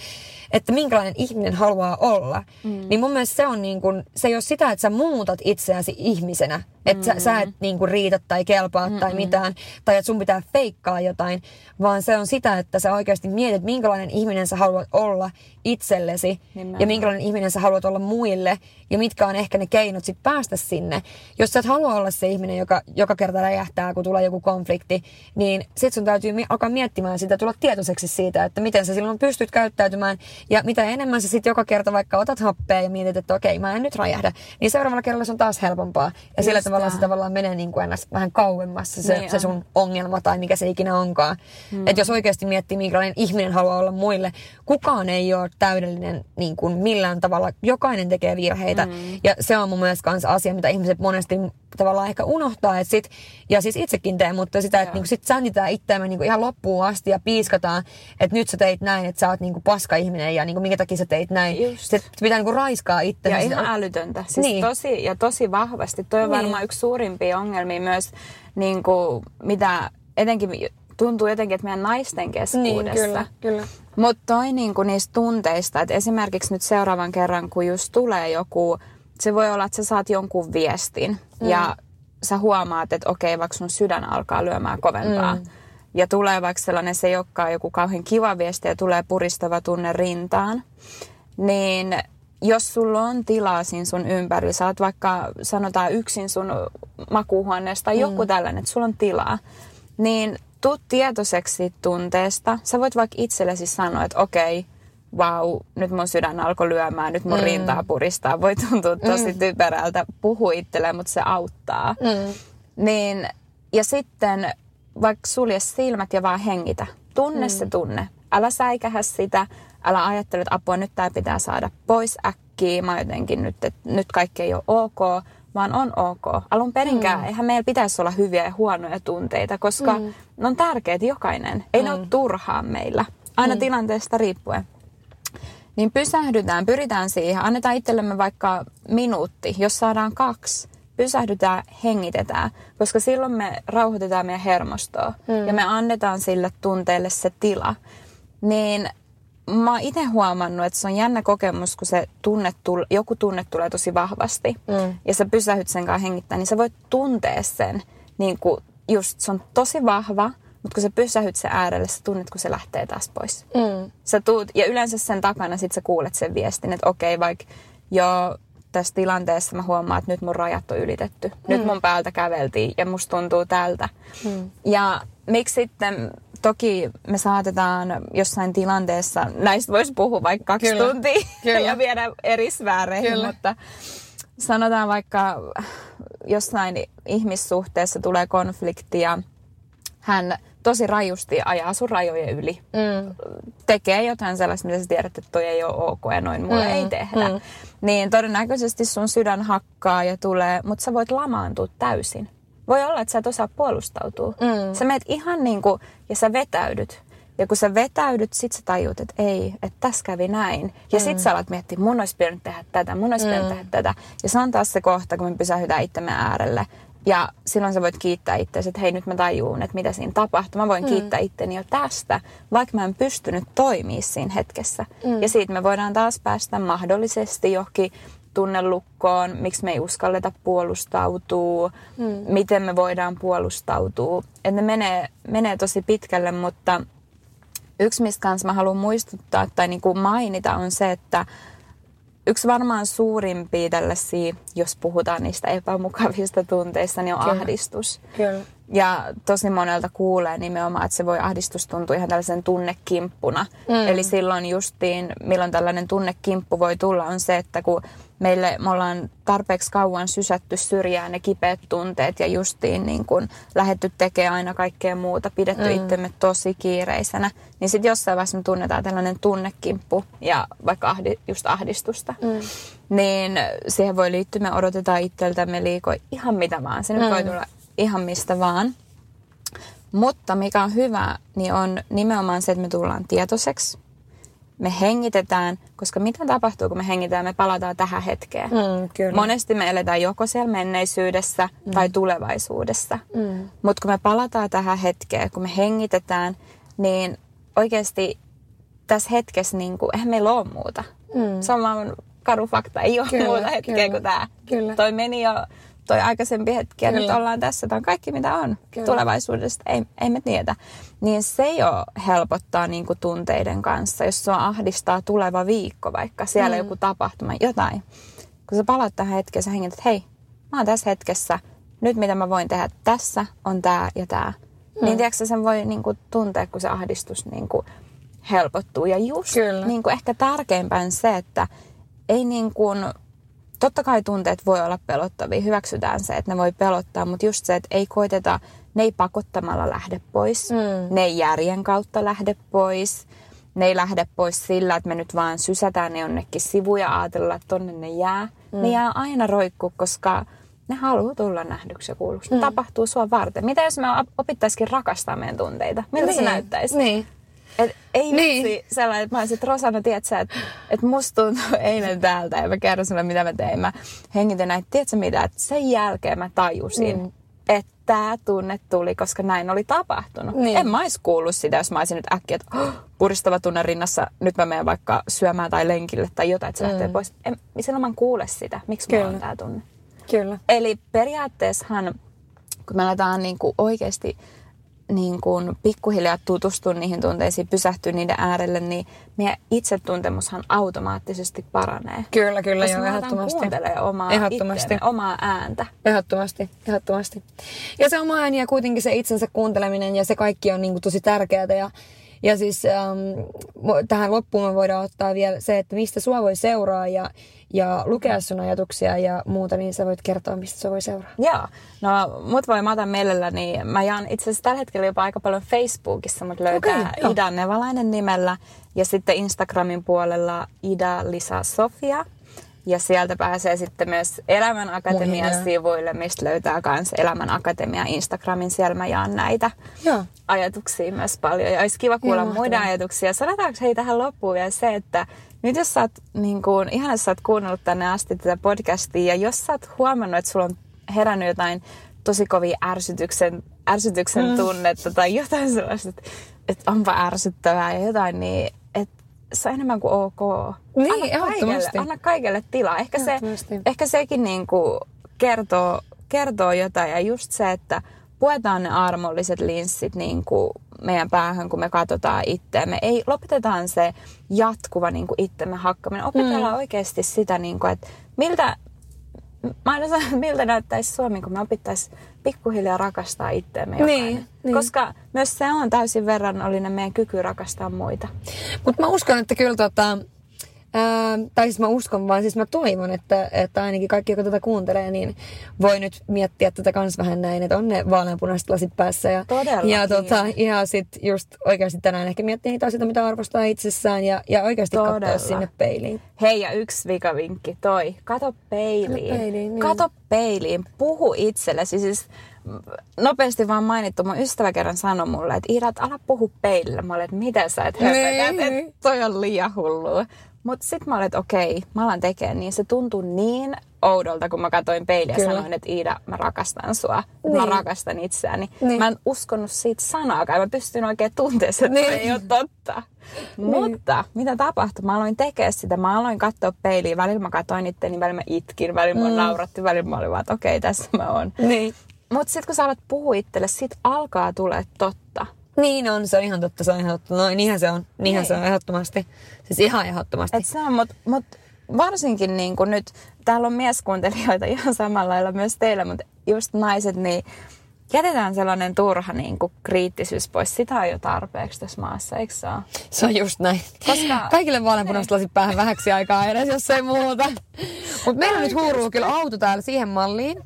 että minkälainen ihminen haluaa olla, mm. niin mun mielestä se on niin kuin, se ei ole sitä, että sä muutat itseäsi ihmisenä, että mm. sä, sä et niin kuin riitä tai kelpaa mm tai mitään, tai että sun pitää feikkaa jotain, vaan se on sitä, että sä oikeasti mietit, minkälainen ihminen sä haluat olla itsellesi Nimenomaan. ja minkälainen ihminen sä haluat olla muille ja mitkä on ehkä ne keinot sit päästä sinne. Jos sä et halua olla se ihminen, joka joka kerta räjähtää, kun tulee joku konflikti, niin sit sun täytyy alkaa miettimään sitä, tulla tietoiseksi siitä, että miten sä silloin pystyt käyttäytymään ja mitä enemmän sä sit joka kerta vaikka otat happea ja mietit, että okei, mä en nyt räjähdä, niin seuraavalla kerralla se on taas helpompaa. Ja sillä Just tää. se tavallaan menee niin kuin vähän kauemmassa se, Niin se on. sun ongelma tai mikä se ikinä onkaan. Mm. Että jos oikeasti miettii, minkälainen ihminen haluaa olla muille, kukaan ei ole täydellinen niin kuin millään tavalla. Jokainen tekee virheitä. Mm. Ja se on mun mielestä kans asia, mitä ihmiset monesti tavallaan ehkä unohtaa. Et sit, ja siis itsekin teen, mutta sitä, että niin sit sännitään itseämme niin ihan loppuun asti ja piiskataan, että nyt sä teit näin, että sä oot niin paska ihminen ja niin minkä takia sä teit näin. Just. Se pitää niin raiskaa itse. Ja ihan älytöntä. Siis Niin. tosi, ja tosi vahvasti. Toi on Niin. varmaan yksi suurimpia ongelmia myös, niin kuin, mitä etenkin tuntuu jotenkin, että meidän naisten Niin, keskuudessa. kyllä, kyllä. Mutta toi niinku niistä tunteista, että esimerkiksi nyt seuraavan kerran, kun just tulee joku, se voi olla, että sä saat jonkun viestin mm. ja sä huomaat, että okei, vaikka sun sydän alkaa lyömään kovempaa. Mm. Ja tulee vaikka sellainen, se ei olekaan joku kauhean kiva viesti ja tulee puristava tunne rintaan. Niin jos sulla on tilaa siinä sun ympärillä, sä oot vaikka sanotaan yksin sun makuuhuoneessa tai joku tällainen, että sulla on tilaa, niin tuu tietoiseksi tunteesta. Sä voit vaikka itsellesi sanoa, että okei, vau, nyt mun sydän alkoi lyömään, nyt mun mm. rintaa puristaa. Voi tuntua tosi mm. typerältä puhua itselleen, mutta se auttaa. Mm. Niin, ja sitten vaikka sulje silmät ja vaan hengitä. Tunne mm. se tunne. Älä säikähä sitä. Älä ajattele, että apua, nyt tämä pitää saada pois äkkiä. Mä jotenkin nyt, että nyt kaikki ei ole ok, vaan on ok. Alun perinkään, mm. eihän meillä pitäisi olla hyviä ja huonoja tunteita, koska mm. ne on tärkeitä jokainen. Ei mm. ne ole turhaan meillä, aina mm. tilanteesta riippuen. Niin pysähdytään, pyritään siihen, annetaan itsellemme vaikka minuutti, jos saadaan kaksi. Pysähdytään, hengitetään, koska silloin me rauhoitetaan meidän hermostoa mm. ja me annetaan sille tunteelle se tila. Niin mä oon itse huomannut, että se on jännä kokemus, kun se tunne tull, joku tunne tulee tosi vahvasti mm. ja sä pysähdyt sen kanssa hengittää, niin sä voit tuntea sen, niin kuin just se on tosi vahva, mutta kun sä pysähyt sen äärelle, sä tunnet, kun se lähtee taas pois. Mm. Sä tuut, ja yleensä sen takana sit sä kuulet sen viestin, että okei, vaikka joo, tässä tilanteessa mä huomaan, että nyt mun rajat on ylitetty. Mm. Nyt mun päältä käveltiin ja musta tuntuu tältä. Mm. Ja miksi sitten, toki me saatetaan jossain tilanteessa, näistä voisi puhua vaikka kaksi Kyllä. tuntia <laughs> Kyllä. ja viedä eri sfääreihin, Kyllä. mutta sanotaan vaikka jossain ihmissuhteessa tulee konflikti ja hän tosi rajusti ajaa sun rajojen yli. Mm. Tekee jotain sellaista, mitä sä tiedät, että toi ei ole ok ja noin mulle Mm, ei tehdä. mm. Niin todennäköisesti sun sydän hakkaa ja tulee, mutta sä voit lamaantua täysin. Voi olla, että sä et osaa puolustautua. Mm. Sä meet ihan niin kuin, ja sä vetäydyt. Ja kun sä vetäydyt, sit sä tajut, että ei, että tässä kävi näin. Ja sit sä alat miettiä, mun olisi pitänyt tehdä tätä, mun olisi pitänyt tehdä tätä. Ja se on taas se kohta, kun me pysähytään itsemme äärelle. Ja silloin sä voit kiittää itseäsi, että hei nyt mä tajuun, että mitä siinä tapahtui. Mä voin mm. kiittää itteni jo tästä, vaikka mä en pystynyt toimia siinä hetkessä. Mm. Ja siitä me voidaan taas päästä mahdollisesti johonkin tunnelukkoon, miksi me ei uskalleta puolustautua, mm. miten me voidaan puolustautua. Että ne menee, menee tosi pitkälle, mutta – yksi, mistä kanssa mä haluan muistuttaa tai niin kuin mainita, on se, että yksi varmaan suurimpia tällaisia, jos puhutaan niistä epämukavista tunteista, niin on Kyllä. ahdistus. Kyllä. Ja tosi monelta kuulee nimenomaan, että se voi ahdistus tuntua ihan tällaisen tunnekimppuna. Mm. Eli silloin justiin, milloin tällainen tunnekimppu voi tulla, on se, että kun meille me ollaan tarpeeksi kauan sysätty syrjään ne kipeät tunteet ja justiin niin kun lähetty tekemään aina kaikkea muuta, pidetty mm. itsemme tosi kiireisenä, niin sitten jossain vaiheessa me tunnetaan tällainen tunnekimppu ja vaikka ahdi, just ahdistusta. Mm. Niin siihen voi liittyä, me odotetaan itseltämme liikoa ihan mitä vaan. Se nyt voi tulla ihan mistä vaan. Mutta mikä on hyvä, niin on nimenomaan se, että me tullaan tietoiseksi. Me hengitetään, koska mitä tapahtuu, kun me hengitään, me palataan tähän hetkeen. Mm, kyllä. Monesti me eletään joko siellä menneisyydessä mm. tai tulevaisuudessa. Mm. Mutta kun me palataan tähän hetkeen, kun me hengitetään, niin oikeasti tässä hetkessä, niin kuin, eihän meillä ole muuta. Mm. Se on vaan karu fakta, ei ole Kyllä, muuta hetkeä kyllä, kuin tämä. kyllä. Toi meni jo, toi aikaisempi hetki ja nyt Kyllä. ollaan tässä. Tämä on kaikki mitä on Kyllä. tulevaisuudesta, ei, ei me tiedä. Niin se jo helpottaa niin kuin tunteiden kanssa, jos sua ahdistaa tuleva viikko vaikka, siellä mm. joku tapahtuma, jotain. Kun sä palaat tähän hetkeen, sä hengität, että hei, mä oon tässä hetkessä, nyt mitä mä voin tehdä tässä on tää ja tää. Mm. Niin tiedätkö, sen voi niin kuin, tuntea, kun se ahdistus niin kuin, helpottuu. Ja just Kyllä. niin kuin, ehkä tärkeimpään se, että ei niin kuin, totta kai tunteet voi olla pelottavia, hyväksytään se, että ne voi pelottaa, mutta just se, että ei koiteta, ne ei pakottamalla lähde pois, Mm. ne ei järjen kautta lähde pois, ne ei lähde pois sillä, että me nyt vaan sysätään ne jonnekin sivuja ja ajatellaan, että tonne ne jää. Mm. Ne jää aina roikkuu, koska ne haluaa tulla nähdyksi ja kuulluksi. Mm. Tapahtuu sua varten. Mitä jos me opittaisikin rakastaa meidän tunteita? Miltä se Niin, näyttäisi? Niin. Et ei Niin. vitsi sellainen, että mä olisin, että Rosanna, tiedätkö, että, että musta tuntuu <laughs> eilen täältä ja mä kerron sulle, mitä mä tein. Mä hengitän näin, tiedätkö mitä, että sen jälkeen mä tajusin, Mm. että tämä tunne tuli, koska näin oli tapahtunut. Niin. En mä olisi kuullut sitä, jos mä olisin nyt äkkiä, että oh, puristava tunne rinnassa, nyt mä menen vaikka syömään tai lenkille tai jotain, että se mm. lähtee pois. En, silloin mä en kuule sitä, miksi mulla Kyllä. on tämä tunne. Kyllä. Eli periaatteessahan, kun me aletaan niin kuin oikeasti niin kuin pikkuhiljaa tutustua niihin tunteisiin, pysähtyä niiden äärelle, niin meidän itsetuntemushan automaattisesti paranee. Kyllä, kyllä, Koska joo, ehdottomasti. omaa Ehdottomasti. itseämme, omaa ääntä. Ehdottomasti, ehdottomasti. Ja se oma ääni ja kuitenkin se itsensä kuunteleminen ja se kaikki on niin kuin tosi tärkeää. Ja, ja siis ähm, tähän loppuun me voidaan ottaa vielä se, että mistä sua voi seuraa ja, ja lukea sun ajatuksia ja muuta, niin sä voit kertoa, mistä sua voi seuraa. Joo, no mut voi mä otan mielelläni. Mä jaan itse asiassa tällä hetkellä jopa aika paljon Facebookissa, mut löytää joo. Ida Nevalainen nimellä. Ja sitten Instagramin puolella Ida Lisa Sofia. Ja sieltä pääsee sitten myös Elämän Akatemian Muihin, joo. sivuille, mistä löytää myös Elämän Akatemia Instagramin. Siellä mä jaan näitä Joo. ajatuksia myös paljon. Ja olisi kiva kuulla Ihan muiden ajatuksia. Sanotaanko hei tähän loppuun vielä se, että nyt jos sä oot, niin kuin, ihan jos sä oot kuunnellut tänne asti tätä podcastia ja jos sä oot huomannut, että sulla on herännyt jotain tosi kovia ärsytyksen, ärsytyksen mm. tunnetta tai jotain sellaista, että, onpa ärsyttävää ja jotain, niin se on enemmän kuin ok. Niin, anna kaikelle, anna kaikelle tilaa. Ehkä, se, ehkä sekin niin kuin kertoo, kertoo jotain ja just se, että puetaan ne armolliset linssit niin kuin meidän päähän, kun me katsotaan itseämme. Ei, lopetetaan se jatkuva niin kuin itsemme hakkaminen. Opetellaan mm. oikeasti sitä, niin kuin, että miltä, mä aina sanon, <laughs> miltä näyttäisi Suomi, kun me opittaisiin pikkuhiljaa rakastaa itseämme jokainen. Niin, niin. Koska myös se on täysin verrannollinen meidän kyky rakastaa muita. Mutta mä uskon, että kyllä tota, ää, tai siis mä uskon vaan, siis mä toivon, että, että ainakin kaikki, jotka tätä kuuntelee, niin voi nyt miettiä tätä kans vähän näin, että on ne vaaleanpunaiset lasit päässä. Ja, Todellakin. Ja, tota, ja sit just oikeasti tänään ehkä miettiä niitä asioita, mitä arvostaa itsessään ja, ja oikeasti katsoa Todella. sinne peiliin. Hei ja yksi vikavinkki toi. Kato peiliin. Kato peiliin, niin. Kato peiliin. Puhu itsellesi. Siis nopeasti vaan mainittu. Mun ystävä kerran sanoi mulle, että Iira, ala puhu peilillä. Mä olin, että mitä sä et höpötät, Niin. että toi on liian hullua. Mutta sitten mä olin, että okei, mä alan tekemään niin. Se tuntui niin oudolta, kun mä katsoin peiliä ja Kyllä. sanoin, että Iida, mä rakastan sua. Niin. Mä rakastan itseäni. Niin. Mä en uskonut siitä sanaakaan. Mä pystyn oikein tuntemaan, että Niin. se ei ole totta. Mutta mitä tapahtui? Mä aloin tekemään sitä. Mä aloin katsoa peiliin. Välillä mä katsoin itseäni, välillä mä itkin, välillä mä Mm. nauratti, välillä mä olin vaan, että okei, tässä mä oon. Niin. Mutta sitten kun sä alat puhua itselle, sit alkaa tulee totta. Niin on, se on ihan totta, se on ihan totta. No niinhän se on, niinhän Niin. se on ehdottomasti. Siis ihan ehdottomasti. Et se on, mut, mut varsinkin niin kuin nyt, täällä on mieskuuntelijoita <laughs> ihan samalla lailla myös teillä, mutta just naiset, niin jätetään sellainen turha niin kuin kriittisyys pois. Sitä on jo tarpeeksi tässä maassa, eikö se ole? Se on just näin. Koska- Kaikille vaaleanpunaiset lasit päähän vähäksi aikaa edes, jos ei muuta. Mutta meillä nyt huuruu kyllä auto täällä siihen malliin,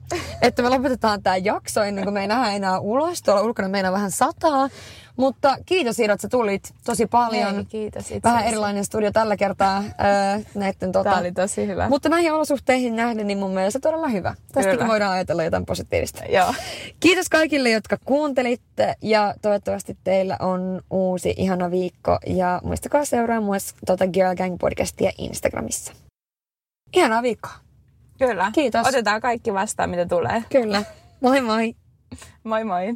että me lopetetaan tämä jakso ennen kuin me ei nähdä enää ulos. Tuolla ulkona meinaa vähän sataa. Mutta kiitos Iida, että sä tulit tosi paljon. Hei, kiitos itse Vähän asiassa. erilainen studio tällä kertaa äh, näiden tota, Tämä oli tosi hyvä. Mutta näihin olosuhteihin nähden, niin mun mielestä todella hyvä. Tästäkin voidaan ajatella jotain positiivista. Joo. Kiitos kaikille, jotka kuuntelitte ja toivottavasti teillä on uusi ihana viikko ja muistakaa seuraa myös tuota Girl Gang podcastia Instagramissa. Ihanaa viikkoa. Kyllä. Kiitos. Otetaan kaikki vastaan, mitä tulee. Kyllä. Moi moi. Moi moi.